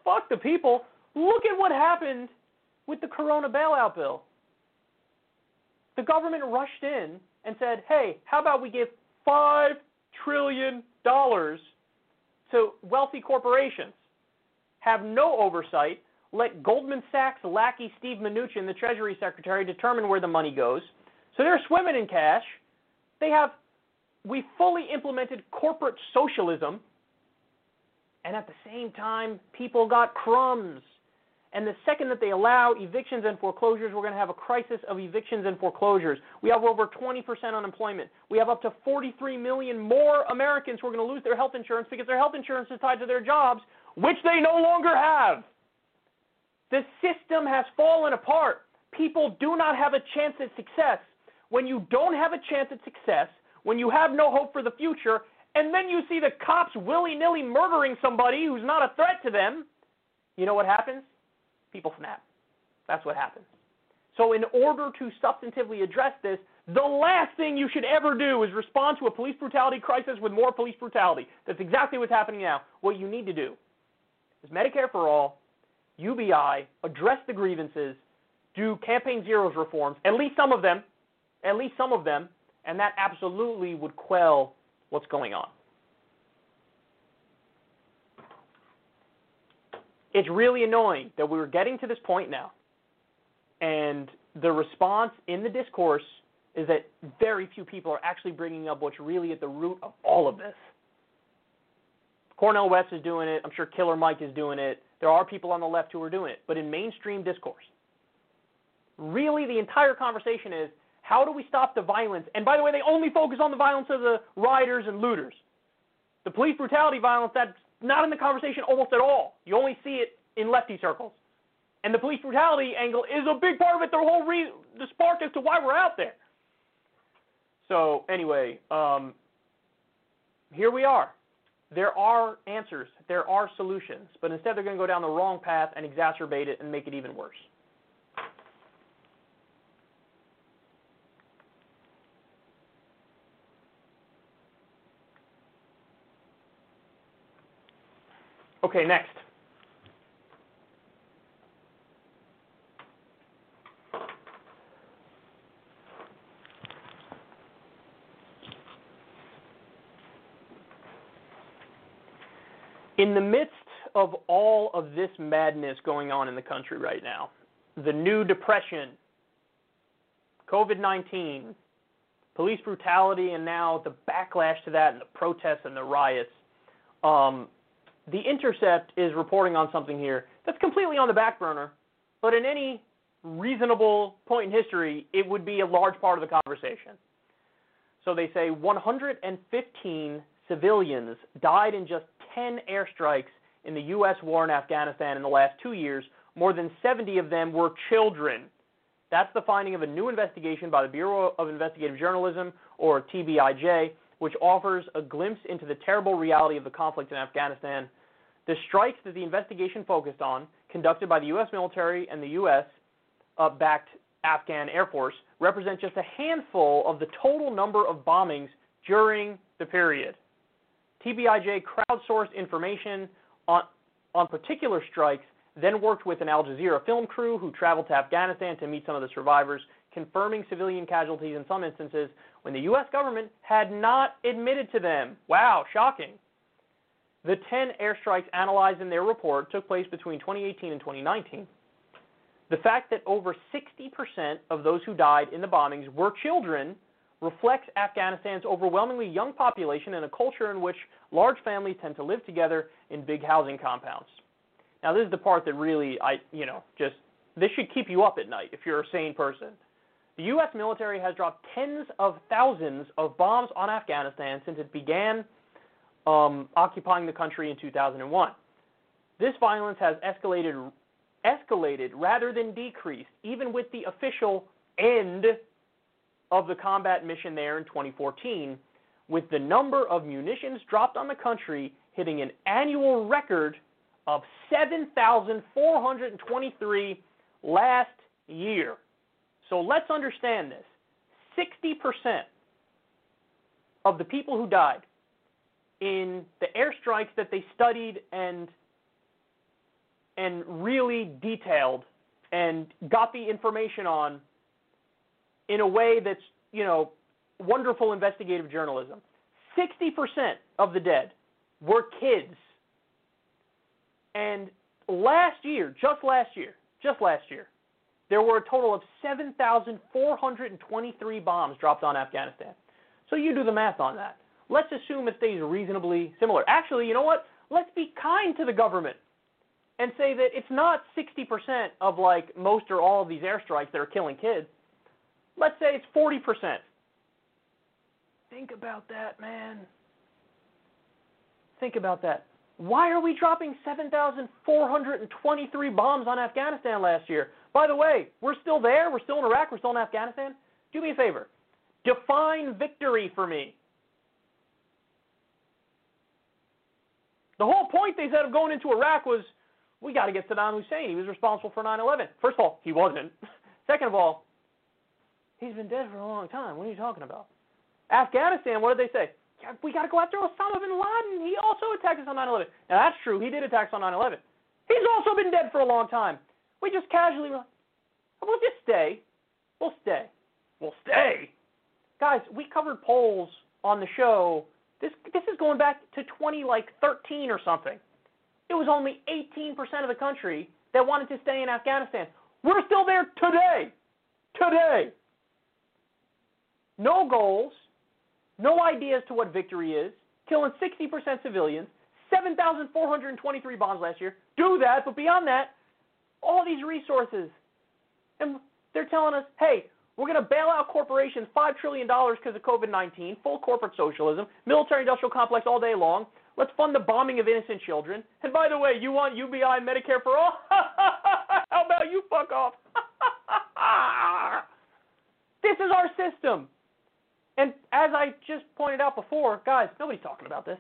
fuck the people. Look at what happened with the corona bailout bill. The government rushed in and said, hey, how about we give $5 trillion to wealthy corporations, have no oversight, let Goldman Sachs lackey Steve Mnuchin, the Treasury Secretary, determine where the money goes. So they're swimming in cash. They have, we fully implemented corporate socialism, and at the same time, people got crumbs. And the second that they allow evictions and foreclosures, we're going to have a crisis of evictions and foreclosures. We have over 20% unemployment. We have up to 43 million more Americans who are going to lose their health insurance because their health insurance is tied to their jobs, which they no longer have. The system has fallen apart. People do not have a chance at success. When you don't have a chance at success, when you have no hope for the future, and then you see the cops willy nilly murdering somebody who's not a threat to them, you know what happens? People snap. That's what happens. So, in order to substantively address this, the last thing you should ever do is respond to a police brutality crisis with more police brutality. That's exactly what's happening now. What you need to do is Medicare for all, UBI, address the grievances, do campaign zeros reforms, at least some of them, at least some of them, and that absolutely would quell what's going on. It's really annoying that we are getting to this point now, and the response in the discourse is that very few people are actually bringing up what's really at the root of all of this. Cornel West is doing it. I'm sure Killer Mike is doing it. There are people on the left who are doing it. But in mainstream discourse, really the entire conversation is how do we stop the violence? And by the way, they only focus on the violence of the rioters and looters. The police brutality violence, that's not in the conversation almost at all. You only see it in lefty circles. And the police brutality angle is a big part of it, the whole re- the spark as to why we're out there. So, anyway, um, here we are. There are answers, there are solutions, but instead they're going to go down the wrong path and exacerbate it and make it even worse. Okay, next. In the midst of all of this madness going on in the country right now, the new depression, COVID 19, police brutality, and now the backlash to that and the protests and the riots, um, the Intercept is reporting on something here that's completely on the back burner, but in any reasonable point in history, it would be a large part of the conversation. So they say 115 civilians died in just 10 airstrikes in the U.S. war in Afghanistan in the last two years. More than 70 of them were children. That's the finding of a new investigation by the Bureau of Investigative Journalism, or TBIJ, which offers a glimpse into the terrible reality of the conflict in Afghanistan. The strikes that the investigation focused on, conducted by the U.S. military and the U.S. Uh, backed Afghan Air Force, represent just a handful of the total number of bombings during the period. TBIJ crowdsourced information on, on particular strikes, then worked with an Al Jazeera film crew who traveled to Afghanistan to meet some of the survivors, confirming civilian casualties in some instances when the U.S. government had not admitted to them. Wow, shocking. the 10 airstrikes analyzed in their report took place between 2018 and 2019. The fact that over 60% of those who died in the bombings were children reflects Afghanistan's overwhelmingly young population and a culture in which large families tend to live together in big housing compounds. Now, this is the part that really, I, you know, just this should keep you up at night if you're a sane person. The U.S. military has dropped tens of thousands of bombs on Afghanistan since it began um, occupying the country in 2001. This violence has escalated, escalated rather than decreased, even with the official end of the combat mission there in 2014, with the number of munitions dropped on the country hitting an annual record of 7,423 last year. So let's understand this 60% of the people who died in the airstrikes that they studied and and really detailed and got the information on in a way that's, you know, wonderful investigative journalism. 60% of the dead were kids. And last year, just last year, just last year, there were a total of 7,423 bombs dropped on Afghanistan. So you do the math on that. Let's assume it stays reasonably similar. Actually, you know what? Let's be kind to the government and say that it's not 60% of like most or all of these airstrikes that are killing kids. Let's say it's 40%. Think about that, man. Think about that. Why are we dropping 7,423 bombs on Afghanistan last year? By the way, we're still there. We're still in Iraq. We're still in Afghanistan. Do me a favor. Define victory for me. The whole point they said of going into Iraq was we got to get Saddam Hussein. He was responsible for 9 11. First of all, he wasn't. Second of all, he's been dead for a long time. What are you talking about? Afghanistan, what did they say? we got to go after Osama bin Laden. He also attacked us on 9 11. Now, that's true. He did attack us on 9 11. He's also been dead for a long time. We just casually were like, oh, we'll just stay. We'll stay. We'll stay. Guys, we covered polls on the show. This this is going back to 20 like 13 or something. It was only 18% of the country that wanted to stay in Afghanistan. We're still there today. Today. No goals, no idea as to what victory is, killing 60% civilians, 7,423 bombs last year. Do that, but beyond that, all these resources. And they're telling us, hey, we're going to bail out corporations $5 trillion because of COVID 19, full corporate socialism, military industrial complex all day long. Let's fund the bombing of innocent children. And by the way, you want UBI and Medicare for all? How about you fuck off? this is our system. And as I just pointed out before, guys, nobody's talking about this.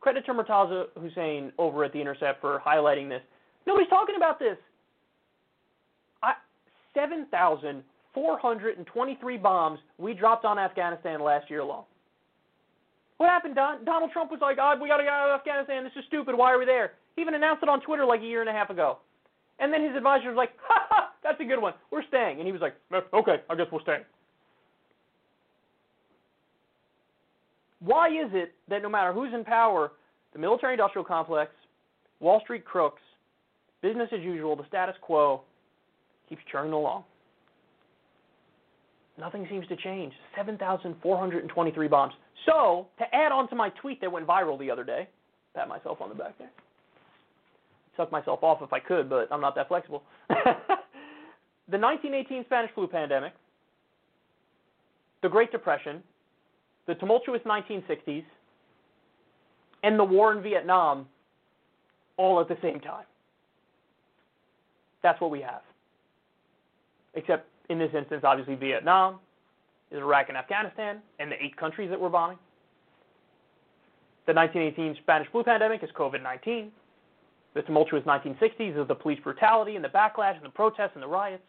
Credit to Murtaza Hussain over at The Intercept for highlighting this. Nobody's talking about this. 7,423 bombs we dropped on Afghanistan last year alone. What happened, Don? Donald Trump was like, oh, we got to get out of Afghanistan. This is stupid. Why are we there? He even announced it on Twitter like a year and a half ago. And then his advisor was like, ha ha, that's a good one. We're staying. And he was like, okay, I guess we'll stay. Why is it that no matter who's in power, the military industrial complex, Wall Street crooks, business as usual, the status quo keeps churning along? Nothing seems to change. 7,423 bombs. So, to add on to my tweet that went viral the other day, pat myself on the back there. Suck myself off if I could, but I'm not that flexible. the 1918 Spanish flu pandemic, the Great Depression, the tumultuous 1960s, and the war in Vietnam all at the same time. That's what we have. Except in this instance, obviously, Vietnam, is Iraq and Afghanistan, and the eight countries that we're bombing. The 1918 Spanish flu pandemic is COVID 19. The tumultuous 1960s is the police brutality and the backlash and the protests and the riots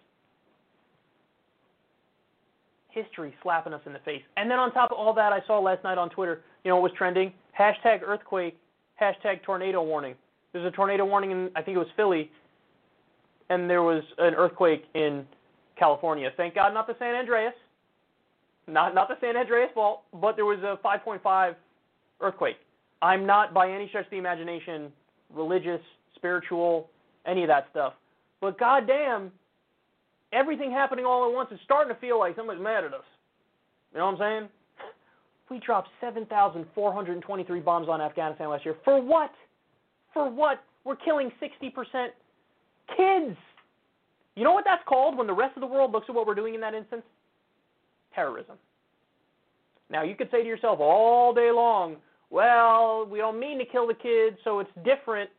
history slapping us in the face. And then on top of all that, I saw last night on Twitter, you know what was trending? Hashtag earthquake, hashtag tornado warning. There's a tornado warning in, I think it was Philly, and there was an earthquake in California. Thank God not the San Andreas, not, not the San Andreas fault, but there was a 5.5 earthquake. I'm not by any stretch of the imagination religious, spiritual, any of that stuff. But goddamn, everything happening all at once is starting to feel like somebody's mad at us. You know what I'm saying? We dropped 7,423 bombs on Afghanistan last year. For what? For what? We're killing 60% kids. You know what that's called when the rest of the world looks at what we're doing in that instance? Terrorism. Now, you could say to yourself all day long, well, we don't mean to kill the kids, so it's different.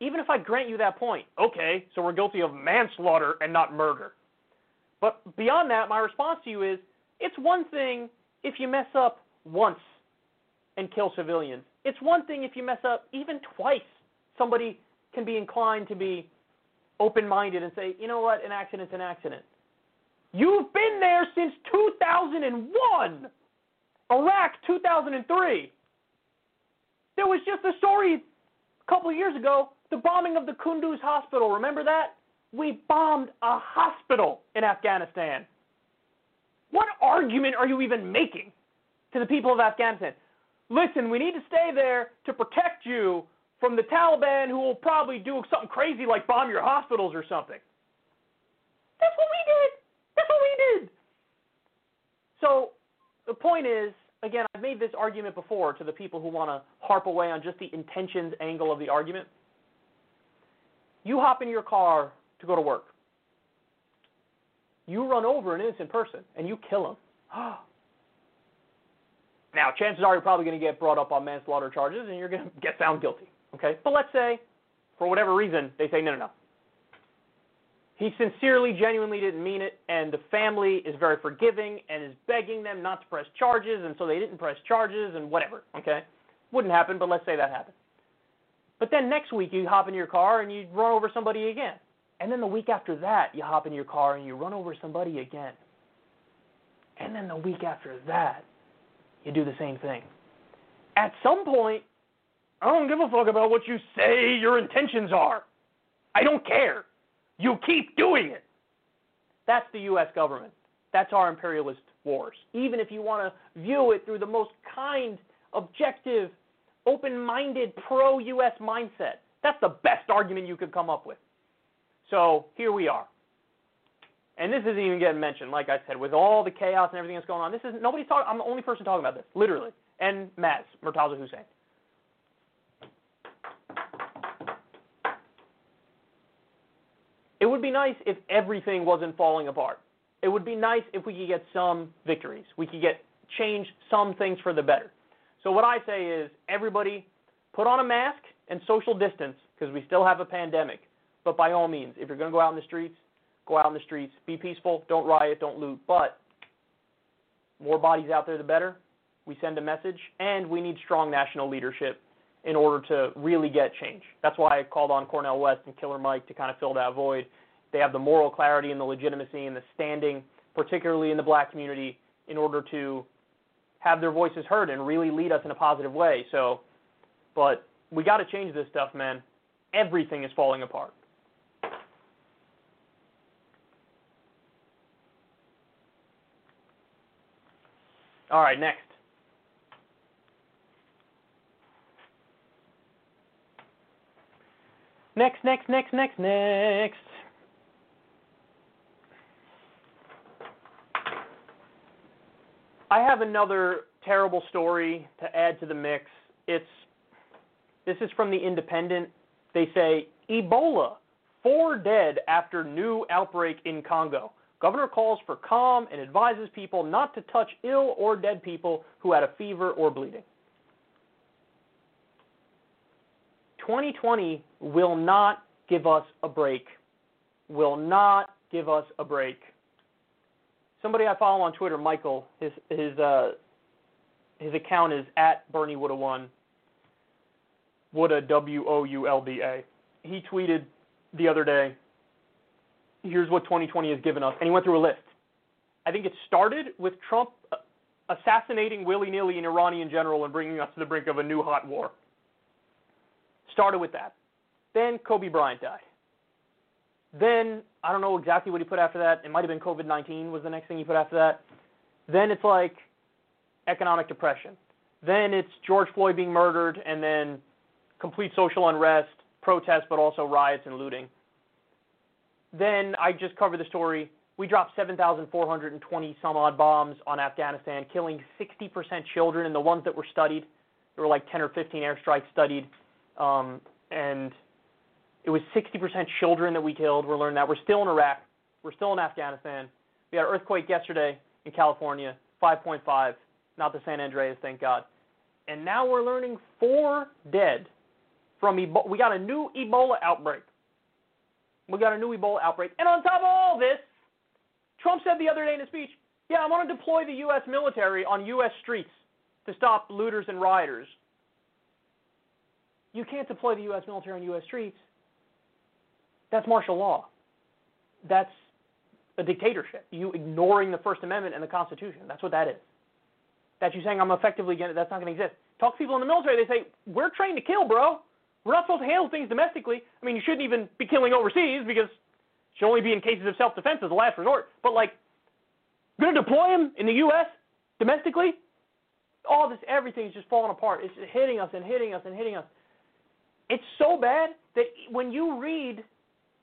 Even if I grant you that point, okay, so we're guilty of manslaughter and not murder. But beyond that, my response to you is it's one thing if you mess up once and kill civilians. It's one thing if you mess up even twice. Somebody can be inclined to be open minded and say, you know what, an accident's an accident. You've been there since 2001, Iraq 2003. There was just a story a couple of years ago the bombing of the Kunduz hospital. Remember that? We bombed a hospital in Afghanistan. What argument are you even making to the people of Afghanistan? Listen, we need to stay there to protect you from the Taliban who will probably do something crazy like bomb your hospitals or something. That's what we did. That's what we did. So the point is, again, I've made this argument before to the people who want to harp away on just the intentions angle of the argument. You hop in your car to go to work. You run over an innocent person and you kill him. now, chances are you're probably going to get brought up on manslaughter charges and you're going to get found guilty. Okay? But let's say, for whatever reason, they say, no, no, no. He sincerely, genuinely didn't mean it, and the family is very forgiving and is begging them not to press charges, and so they didn't press charges and whatever. Okay? Wouldn't happen, but let's say that happened. But then next week you hop in your car and you run over somebody again. And then the week after that, you hop in your car and you run over somebody again. And then the week after that, you do the same thing. At some point, I don't give a fuck about what you say your intentions are. I don't care. You keep doing it. That's the U.S. government. That's our imperialist wars. Even if you want to view it through the most kind, objective, open minded, pro U.S. mindset, that's the best argument you could come up with. So here we are. And this isn't even getting mentioned, like I said, with all the chaos and everything that's going on. This is nobody's talking. I'm the only person talking about this, literally. And Maz Murtaza Hussain. It would be nice if everything wasn't falling apart. It would be nice if we could get some victories. We could get change some things for the better. So what I say is everybody put on a mask and social distance because we still have a pandemic. But by all means, if you're going to go out in the streets, go out in the streets. Be peaceful. Don't riot. Don't loot. But more bodies out there, the better. We send a message, and we need strong national leadership in order to really get change. That's why I called on Cornel West and Killer Mike to kind of fill that void. They have the moral clarity and the legitimacy and the standing, particularly in the black community, in order to have their voices heard and really lead us in a positive way. So, but we got to change this stuff, man. Everything is falling apart. All right, next. Next, next, next, next, next. I have another terrible story to add to the mix. It's this is from the Independent. They say Ebola, four dead after new outbreak in Congo. Governor calls for calm and advises people not to touch ill or dead people who had a fever or bleeding. 2020 will not give us a break. Will not give us a break. Somebody I follow on Twitter, Michael, his his uh, his account is at Bernie Woulda Won. Woulda W O U L D A. He tweeted the other day. Here's what 2020 has given us, and he went through a list. I think it started with Trump assassinating willy nilly an Iranian general and bringing us to the brink of a new hot war. Started with that. Then Kobe Bryant died. Then I don't know exactly what he put after that. It might have been COVID 19 was the next thing he put after that. Then it's like economic depression. Then it's George Floyd being murdered, and then complete social unrest, protests, but also riots and looting. Then I just covered the story. We dropped 7,420 some odd bombs on Afghanistan, killing 60% children, and the ones that were studied, there were like 10 or 15 airstrikes studied, um, and it was 60% children that we killed. We're learning that. We're still in Iraq. We're still in Afghanistan. We had an earthquake yesterday in California, 5.5, not the San Andreas, thank God. And now we're learning four dead from Ebola. We got a new Ebola outbreak. We got a new Ebola outbreak. And on top of all this, Trump said the other day in a speech, yeah, I want to deploy the U.S. military on U.S. streets to stop looters and rioters. You can't deploy the U.S. military on U.S. streets. That's martial law. That's a dictatorship. You ignoring the First Amendment and the Constitution. That's what that is. That you saying I'm effectively getting that's not going to exist. Talk to people in the military. They say we're trained to kill, bro. We're not supposed to handle things domestically. I mean, you shouldn't even be killing overseas because it should only be in cases of self-defense as a last resort. But like, going to deploy them in the U.S. domestically? All this, everything's just falling apart. It's hitting us and hitting us and hitting us. It's so bad that when you read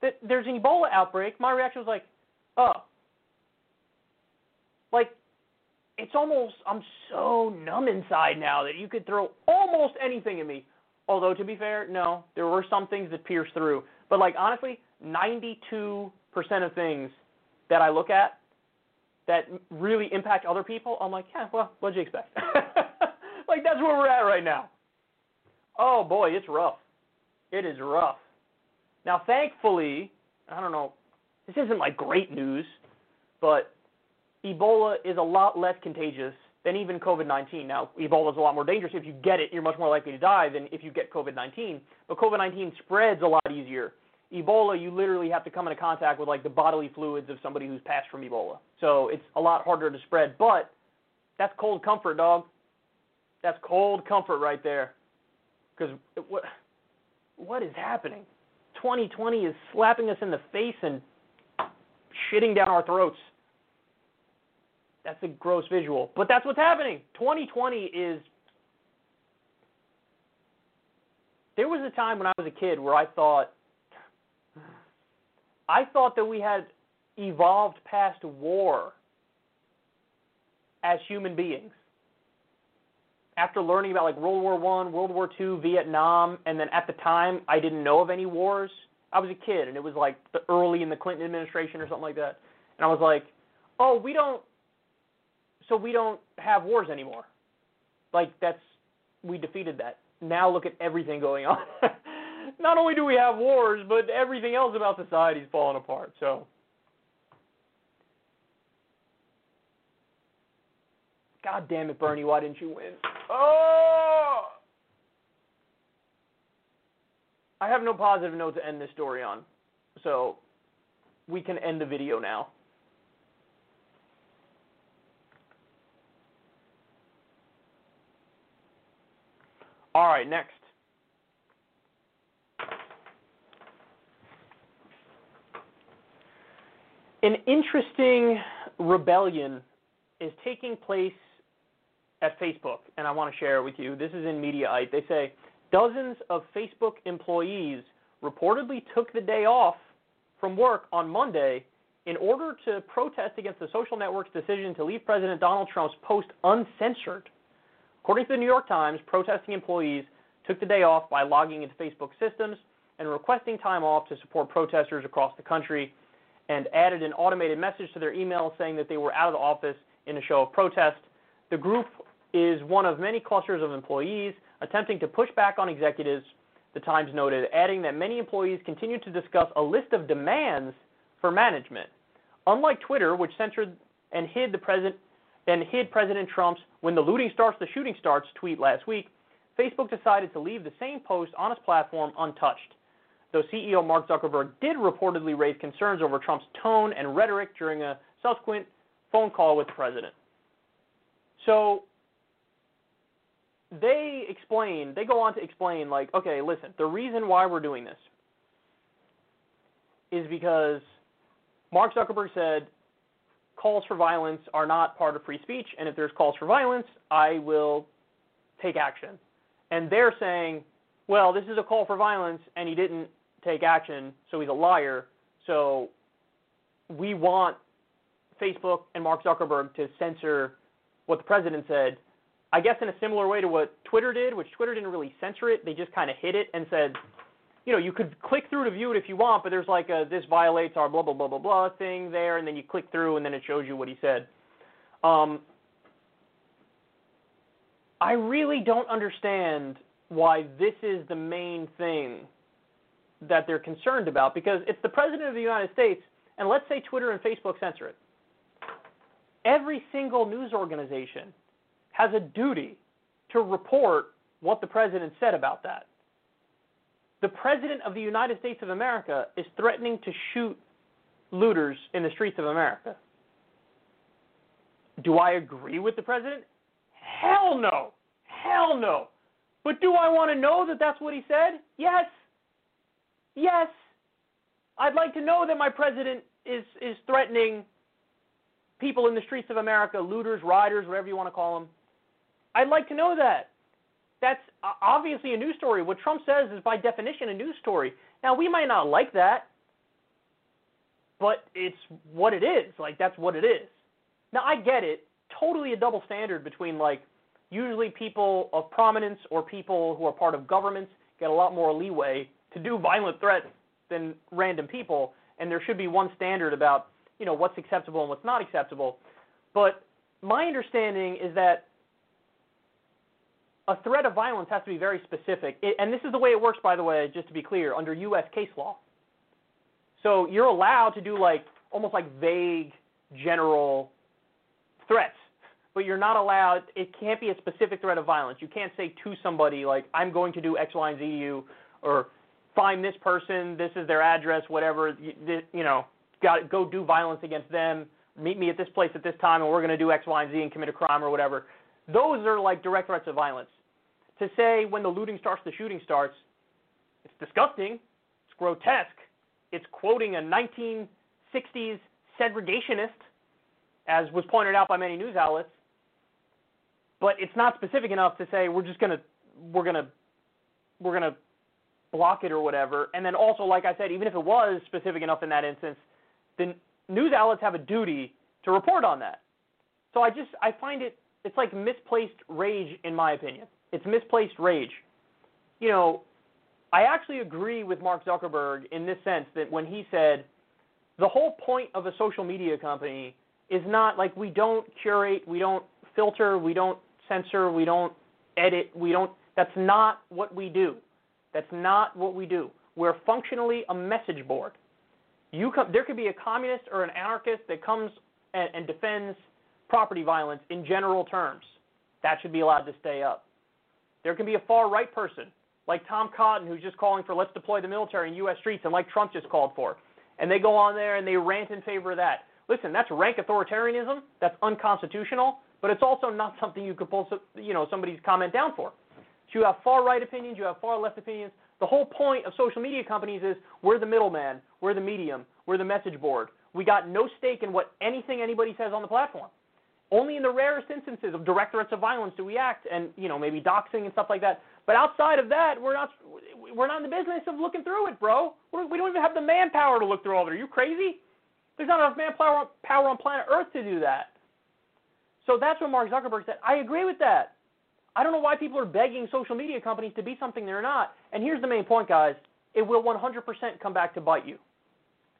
that there's an Ebola outbreak, my reaction was like, oh. Like, it's almost, I'm so numb inside now that you could throw almost anything at me. Although, to be fair, no, there were some things that pierced through. But, like, honestly, 92% of things that I look at that really impact other people, I'm like, yeah, well, what'd you expect? like, that's where we're at right now. Oh, boy, it's rough. It is rough. Now, thankfully, I don't know, this isn't like great news, but Ebola is a lot less contagious than even COVID 19. Now, Ebola is a lot more dangerous. If you get it, you're much more likely to die than if you get COVID 19. But COVID 19 spreads a lot easier. Ebola, you literally have to come into contact with like the bodily fluids of somebody who's passed from Ebola. So it's a lot harder to spread. But that's cold comfort, dog. That's cold comfort right there. Because what, is happening? 2020 is slapping us in the face and shitting down our throats. That's a gross visual, but that's what's happening. 2020 is. There was a time when I was a kid where I thought. I thought that we had evolved past war as human beings. After learning about like World War One, World War Two, Vietnam, and then at the time I didn't know of any wars. I was a kid, and it was like the early in the Clinton administration or something like that. And I was like, "Oh, we don't so we don't have wars anymore. Like that's we defeated that. Now look at everything going on. Not only do we have wars, but everything else about society is falling apart. So God damn it, Bernie, why didn't you win? Oh! I have no positive note to end this story on. So we can end the video now. All right, next. An interesting rebellion is taking place at Facebook, and I want to share it with you. This is in Mediaite. They say dozens of Facebook employees reportedly took the day off from work on Monday in order to protest against the social network's decision to leave President Donald Trump's post uncensored. According to the New York Times, protesting employees took the day off by logging into Facebook systems and requesting time off to support protesters across the country and added an automated message to their email saying that they were out of the office in a show of protest. The group is one of many clusters of employees attempting to push back on executives, the Times noted, adding that many employees continue to discuss a list of demands for management. Unlike Twitter, which censored and hid the president and hid President Trump's when the looting starts, the shooting starts tweet last week, Facebook decided to leave the same post on its platform untouched. Though CEO Mark Zuckerberg did reportedly raise concerns over Trump's tone and rhetoric during a subsequent phone call with the president. So they explain, they go on to explain, like, okay, listen, the reason why we're doing this is because Mark Zuckerberg said calls for violence are not part of free speech, and if there's calls for violence, I will take action. And they're saying, well, this is a call for violence, and he didn't take action, so he's a liar. So we want Facebook and Mark Zuckerberg to censor what the president said. I guess in a similar way to what Twitter did, which Twitter didn't really censor it. They just kind of hid it and said, you know, you could click through to view it if you want, but there's like a this violates our blah blah blah blah blah thing there, and then you click through and then it shows you what he said. Um, I really don't understand why this is the main thing that they're concerned about because it's the president of the United States, and let's say Twitter and Facebook censor it. Every single news organization has a duty to report what the president said about that. The president of the United States of America is threatening to shoot looters in the streets of America. Do I agree with the president? Hell no. Hell no. But do I want to know that that's what he said? Yes. Yes. I'd like to know that my president is is threatening people in the streets of America, looters, rioters, whatever you want to call them. I'd like to know that. That's obviously a news story. What Trump says is by definition a news story. Now, we might not like that, but it's what it is. Like that's what it is. Now, I get it. Totally a double standard between like usually people of prominence or people who are part of governments get a lot more leeway to do violent threats than random people, and there should be one standard about you know what's acceptable and what's not acceptable. But my understanding is that a threat of violence has to be very specific, it, and this is the way it works, by the way, just to be clear, under U.S. case law. So you're allowed to do like almost like vague, general threats but you're not allowed. It can't be a specific threat of violence. You can't say to somebody like, "I'm going to do X, Y, and Z to you," or "Find this person. This is their address. Whatever. You, you know, got go do violence against them. Meet me at this place at this time, and we're going to do X, Y, and Z and commit a crime or whatever." Those are like direct threats of violence. To say when the looting starts, the shooting starts, it's disgusting. It's grotesque. It's quoting a 1960s segregationist, as was pointed out by many news outlets but it's not specific enough to say we're just gonna we're gonna we're gonna block it or whatever. And then also, like I said, even if it was specific enough in that instance, then news outlets have a duty to report on that. So I just I find it it's like misplaced rage in my opinion. It's misplaced rage. You know, I actually agree with Mark Zuckerberg in this sense that when he said the whole point of a social media company is not like we don't curate, we don't filter, we don't censor, we don't edit, we don't that's not what we do. That's not what we do. We're functionally a message board. You come, there could be a communist or an anarchist that comes and, and defends property violence in general terms. That should be allowed to stay up. There can be a far right person like Tom Cotton who's just calling for let's deploy the military in U.S. streets and like Trump just called for. And they go on there and they rant in favor of that. Listen, that's rank authoritarianism. That's unconstitutional but it's also not something you could pull you know somebody's comment down for. So you have far right opinions, you have far left opinions. The whole point of social media companies is we're the middleman, we're the medium, we're the message board. We got no stake in what anything anybody says on the platform. Only in the rarest instances of direct threats of violence do we act, and you know maybe doxing and stuff like that. But outside of that, we're not we're not in the business of looking through it, bro. We do not even have the manpower to look through all of it. Are you crazy? There's not enough manpower power on planet Earth to do that. So that's what Mark Zuckerberg said. I agree with that. I don't know why people are begging social media companies to be something they're not. And here's the main point, guys. It will 100% come back to bite you.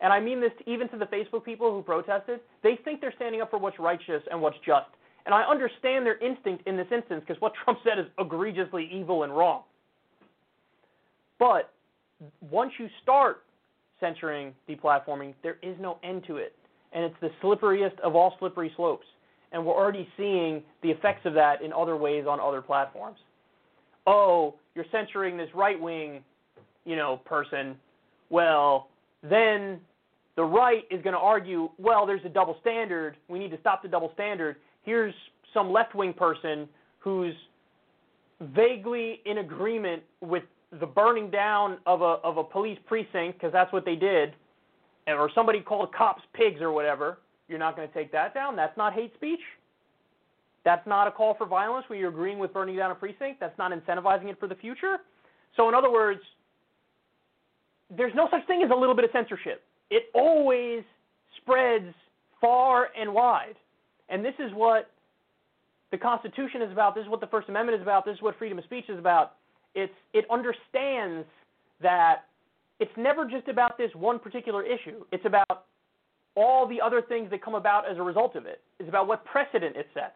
And I mean this even to the Facebook people who protested. They think they're standing up for what's righteous and what's just. And I understand their instinct in this instance because what Trump said is egregiously evil and wrong. But once you start censoring, deplatforming, there is no end to it. And it's the slipperiest of all slippery slopes and we're already seeing the effects of that in other ways on other platforms. Oh, you're censoring this right wing, you know, person. Well, then the right is going to argue, well, there's a double standard. We need to stop the double standard. Here's some left wing person who's vaguely in agreement with the burning down of a of a police precinct because that's what they did, or somebody called cops pigs or whatever you're not going to take that down? That's not hate speech? That's not a call for violence where you're agreeing with burning down a precinct. That's not incentivizing it for the future. So, in other words, there's no such thing as a little bit of censorship. It always spreads far and wide. And this is what the Constitution is about. This is what the First Amendment is about. This is what freedom of speech is about. It's, it understands that it's never just about this one particular issue. It's about all the other things that come about as a result of it. It's about what precedent it sets.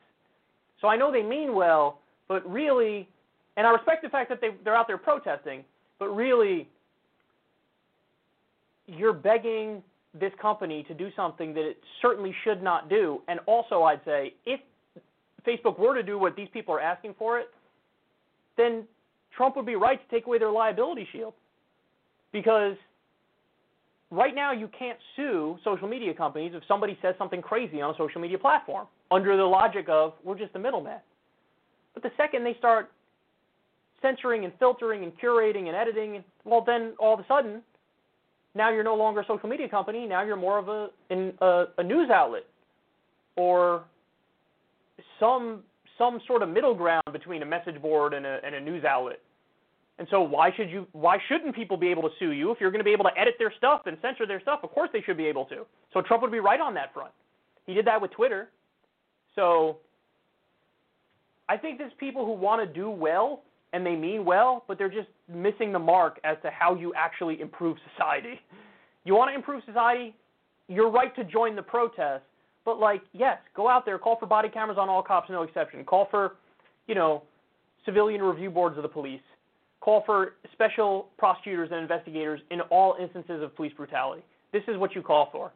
So I know they mean well, but really, and I respect the fact that they, they're out there protesting, but really, you're begging this company to do something that it certainly should not do. And also, I'd say, if Facebook were to do what these people are asking for it, then Trump would be right to take away their liability shield. Because right now you can't sue social media companies if somebody says something crazy on a social media platform under the logic of we're just a middleman. But the second they start censoring and filtering and curating and editing, well, then all of a sudden, now you're no longer a social media company. Now you're more of a, in, a, a news outlet or some some sort of middle ground between a message board and a, and a news outlet. And so why should you why shouldn't people be able to sue you if you're going to be able to edit their stuff and censor their stuff? Of course they should be able to. So Trump would be right on that front. He did that with Twitter. So I think there's people who want to do well and they mean well, but they're just missing the mark as to how you actually improve society. You want to improve society? You're right to join the protest, but like, yes, go out there, call for body cameras on all cops, no exception. Call for, you know, civilian review boards of the police. Call for special prosecutors and investigators in all instances of police brutality. This is what you call for.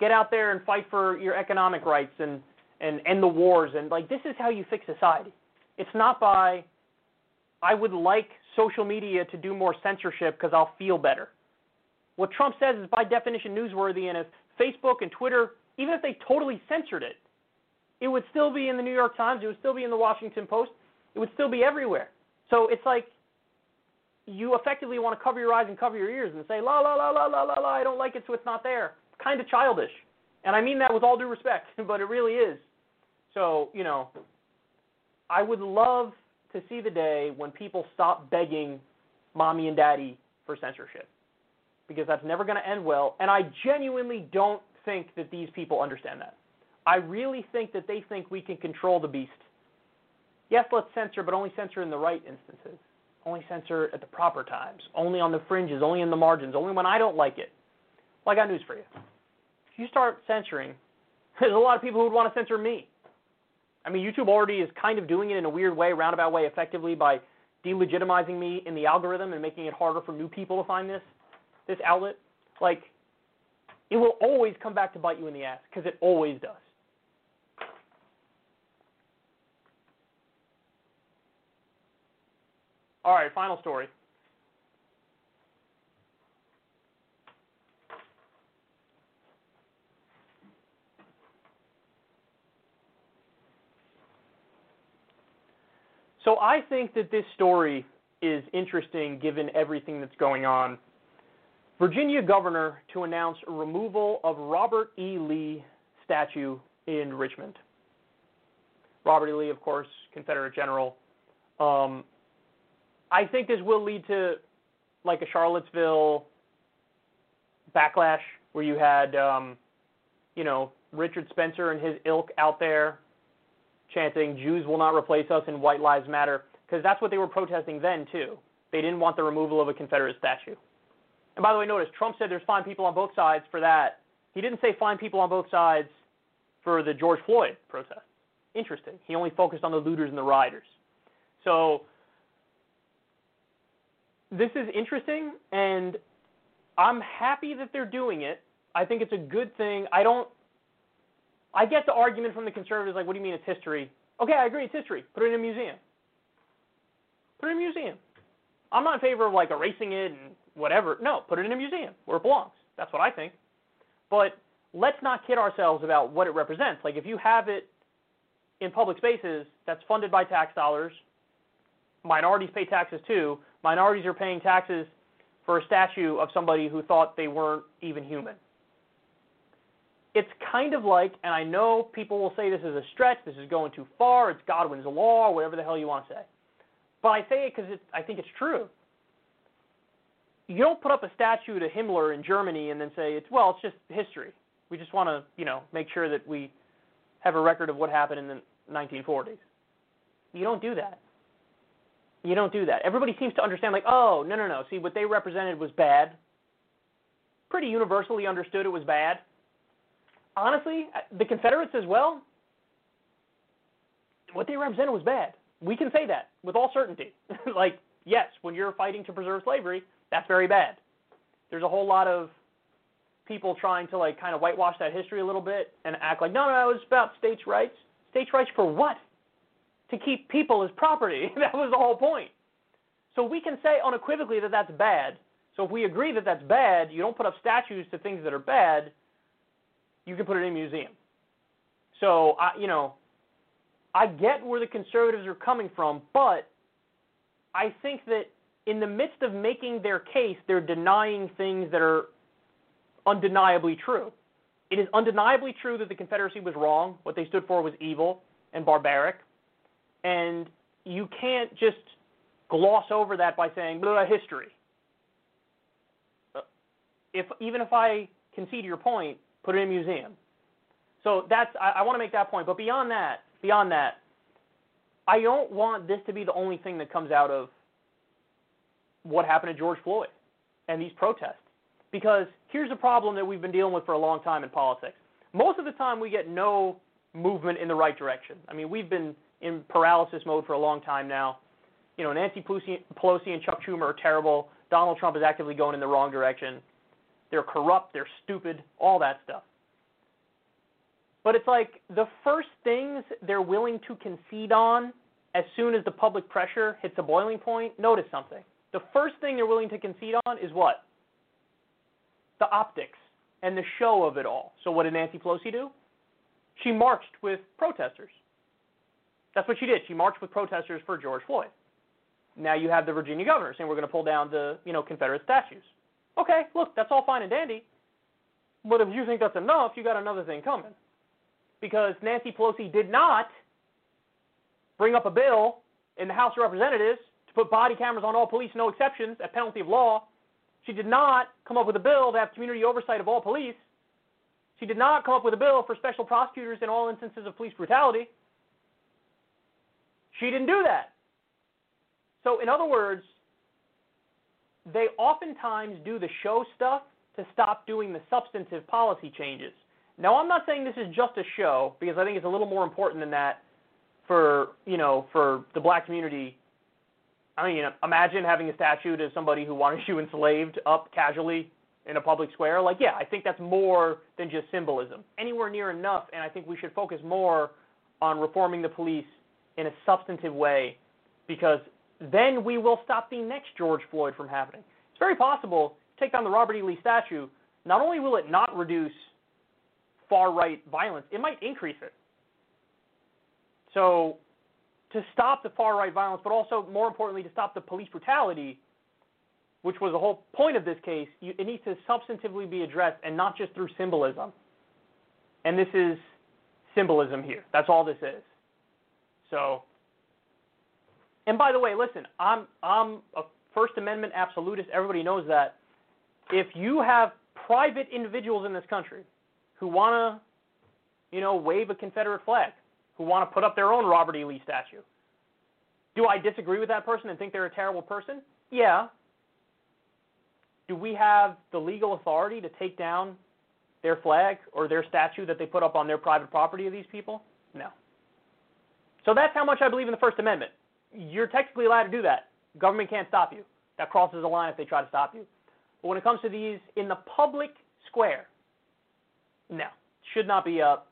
Get out there and fight for your economic rights and and end the wars and like this is how you fix society. It's not by I would like social media to do more censorship because I'll feel better. What Trump says is by definition newsworthy, and if Facebook and Twitter even if they totally censored it, it would still be in the New York Times, it would still be in the Washington Post, it would still be everywhere. So it's like you effectively want to cover your eyes and cover your ears and say, la, la, la, la, la, la, la, I don't like it, so it's not there. Kind of childish. And I mean that with all due respect, but it really is. So, you know, I would love to see the day when people stop begging mommy and daddy for censorship because that's never going to end well. And I genuinely don't think that these people understand that. I really think that they think we can control the beast. Yes, let's censor, but only censor in the right instances. Only censor at the proper times. Only on the fringes, only in the margins, only when I don't like it. Well, I got news for you. If you start censoring, there's a lot of people who would want to censor me. I mean, YouTube already is kind of doing it in a weird way, roundabout way, effectively by delegitimizing me in the algorithm and making it harder for new people to find this this outlet. Like, it will always come back to bite you in the ass because it always does. All right, final story. So I think that this story is interesting given everything that's going on Virginia governor to announce removal of Robert E. Lee statue in Richmond. Robert E. Lee, of course, Confederate general. Um, I think this will lead to like a Charlottesville backlash where you had, um, you know, Richard Spencer and his ilk out there chanting "Jews will not replace us" and "White Lives Matter" because that's what they were protesting then too. They didn't want the removal of a Confederate statue. And by the way, notice Trump said there's fine people on both sides for that. He didn't say fine people on both sides for the George Floyd protest. Interesting. He only focused on the looters and the rioters. So this is interesting, and I'm happy that they're doing it. I think it's a good thing. I don't. I get the argument from the conservatives, like, what do you mean it's history? Okay, I agree, it's history. Put it in a museum. Put it in a museum. I'm not in favor of like erasing it and whatever. No, put it in a museum where it belongs. That's what I think. But let's not kid ourselves about what it represents. Like if you have it in public spaces that's funded by tax dollars, minorities pay taxes too. Minorities are paying taxes for a statue of somebody who thought they weren't even human. It's kind of like, and I know people will say this is a stretch, this is going too far, it's Godwin's law, whatever the hell you want to say. But I say it because I think it's true. You don't put up a statue to Himmler in Germany and then say it's well, it's just history. We just want to, you know, make sure that we have a record of what happened in the 1940s. You don't do that. You don't do that. Everybody seems to understand, like, oh, no, no, no. See, what they represented was bad. Pretty universally understood it was bad. Honestly, uh, the Confederates as well, what they represented was bad. We can say that with all certainty. like, yes, when you're fighting to preserve slavery, that's very bad. There's a whole lot of people trying to like kind of whitewash that history a little bit and act like, no, no, it was about states' rights. States' rights for what? To keep people as property. that was the whole point. So we can say unequivocally that that's bad. So if we agree that that's bad, you don't put up statues to things that are bad. You can put it in a museum. So I, you know, I get where the conservatives are coming from, but I think that in the midst of making their case, they're denying things that are undeniably true. It is undeniably true that the Confederacy was wrong. What they stood for was evil and barbaric. And you can't just gloss over that by saying, blah, history. Uh, if, even if I concede your point, put it in a museum. So that's, I, I want to make that point. But beyond that, beyond that, I don't want this to be the only thing that comes out of what happened to George Floyd and these protests. Because here's a problem that we've been dealing with for a long time in politics. Most of the time, we get no movement in the right direction. I mean, we've been in paralysis mode for a long time now. You know, Nancy Pelosi and Chuck Schumer are terrible. Donald Trump is actively going in the wrong direction. They're corrupt, they're stupid, all that stuff. But it's like the first things they're willing to concede on as soon as the public pressure hits a boiling point, notice something. The first thing they're willing to concede on is what? The optics and the show of it all. So what did Nancy Pelosi do? She marched with protesters. That's what she did. She marched with protesters for George Floyd. Now you have the Virginia governor saying we're going to pull down the, you know, Confederate statues. Okay, look, that's all fine and dandy. But if you think that's enough, you got another thing coming. Because Nancy Pelosi did not bring up a bill in the House of Representatives to put body cameras on all police, no exceptions, at penalty of law. She did not come up with a bill to have community oversight of all police. She did not come up with a bill for special prosecutors in all instances of police brutality. She didn't do that. So, in other words, they oftentimes do the show stuff to stop doing the substantive policy changes. Now, I'm not saying this is just a show because I think it's a little more important than that for, you know, for the black community I mean, imagine having a statue of somebody who wanted you enslaved up casually in a public square. Like, yeah, I think that's more than just symbolism. Anywhere near enough, and I think we should focus more on reforming the police in a substantive way because then we will stop the next George Floyd from happening. It's very possible, take down the Robert E. Lee statue, not only will it not reduce far right violence, it might increase it. So to stop the far right violence, but also more importantly to stop the police brutality, which was the whole point of this case, you, it needs to substantively be addressed and not just through symbolism. And this is symbolism here. That's all this is. So, and by the way, listen, I'm I'm a First Amendment absolutist. Everybody knows that. If you have private individuals in this country who want to, you know, wave a Confederate flag, who want to put up their own Robert E. Lee statue. Do I disagree with that person and think they're a terrible person? Yeah. Do we have the legal authority to take down their flag or their statue that they put up on their private property of these people? No. So that's how much I believe in the First Amendment. You're technically allowed to do that. Government can't stop you. That crosses a line if they try to stop you. But when it comes to these in the public square, no, should not be up.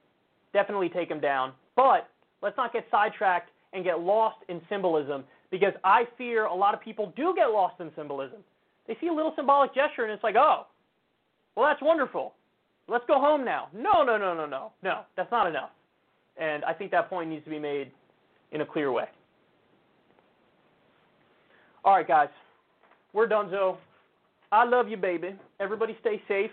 Definitely take them down. But let's not get sidetracked and get lost in symbolism because I fear a lot of people do get lost in symbolism. They see a little symbolic gesture and it's like, oh, well, that's wonderful. Let's go home now. No, no, no, no, no. No, that's not enough. And I think that point needs to be made in a clear way. All right, guys. We're done, Zoe. I love you, baby. Everybody stay safe.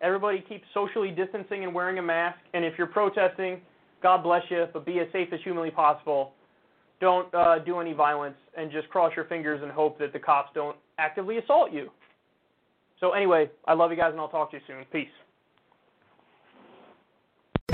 Everybody keep socially distancing and wearing a mask. And if you're protesting, God bless you, but be as safe as humanly possible. Don't uh, do any violence and just cross your fingers and hope that the cops don't actively assault you. So, anyway, I love you guys and I'll talk to you soon. Peace.